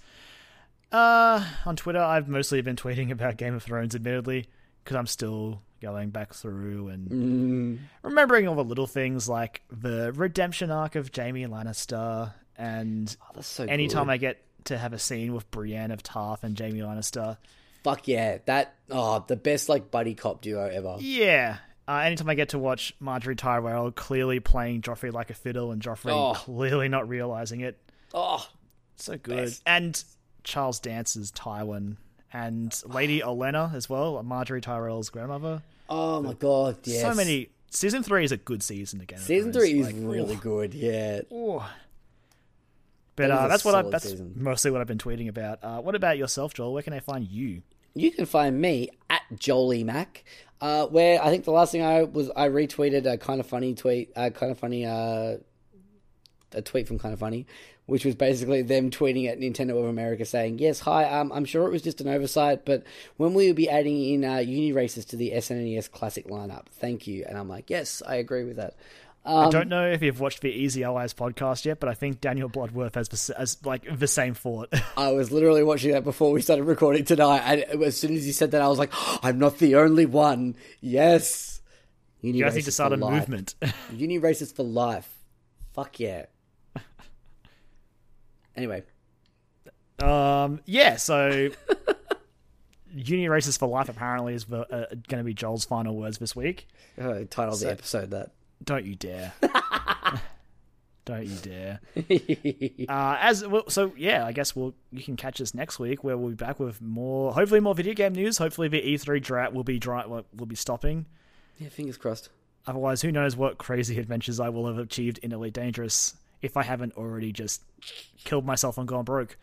Uh, on Twitter, I've mostly been tweeting about Game of Thrones, admittedly, because I'm still going back through and Mm. remembering all the little things like the redemption arc of Jaime Lannister, and oh, so. anytime good. I get to have a scene with Brienne of Tarth and Jaime Lannister, fuck yeah, that oh the best like buddy cop duo ever. yeah. Uh, anytime I get to watch Margaery Tyrell clearly playing Joffrey like a fiddle and Joffrey Oh. clearly not realizing it, Oh, So good. Best. And Charles Dance's Tywin and Lady Olenna as well, Margaery Tyrell's grandmother. oh my god, yes. So many. Season three is a good season again. Season three is really good. Yeah, But That uh, that's what I that's season. mostly what I've been tweeting about. Uh, what about yourself, Joel? Where can I find you? You can find me at Jolie Mac, uh, where I think the last thing I was I retweeted a kind of funny tweet, uh, kind of funny, uh, a tweet from kind of funny, which was basically them tweeting at Nintendo of America saying, "Yes, hi, um, I'm sure it was just an oversight, but when will you be adding in uh, Uniracers to the SNES Classic lineup? Thank you." And I'm like, "Yes, I agree with that." I don't know if you've watched the Easy Allies podcast yet, but I think Daniel Bloodworth has the, as like the same thought. <laughs> I was literally watching that before we started recording tonight, and as soon as he said that, I was like, <gasps> "I'm not the only one." Yes, uni you guys need to start a life. movement. <laughs> Uniracers for life. Fuck yeah. Anyway, Um, yeah, so <laughs> Uniracers for Life apparently is uh, going to be Joel's final words this week. uh, title the episode that. Don't you dare! <laughs> Don't you dare! <laughs> Uh, as well, so, yeah, I guess we'll you can catch us next week where we'll be back with more, hopefully more video game news. Hopefully the E3 drought will be dry, will will be stopping. Yeah, fingers crossed. Otherwise, who knows what crazy adventures I will have achieved in Elite Dangerous if I haven't already just killed myself and gone broke.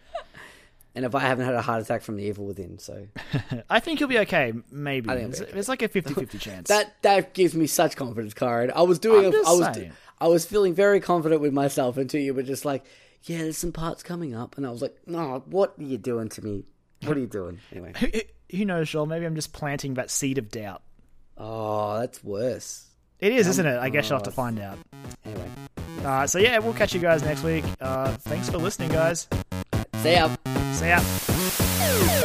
And if I haven't had a heart attack from the evil within, so <laughs> I think you'll be okay. Maybe I think it's, okay. it's like a <laughs> 50-50 chance. that that gives me such confidence, Karen. I was doing, I was. I was feeling very confident with myself until you were just like, "Yeah, there's some parts coming up," and I was like, "No, what are you doing to me? What are you doing?" <laughs> Anyway, who, who knows, Joel? Maybe I'm just planting that seed of doubt. oh, that's worse. It is, isn't it? I guess you'll have to find out. Anyway, Uh, so yeah, we'll catch you guys next week. Uh, thanks for listening, guys. See ya. See ya.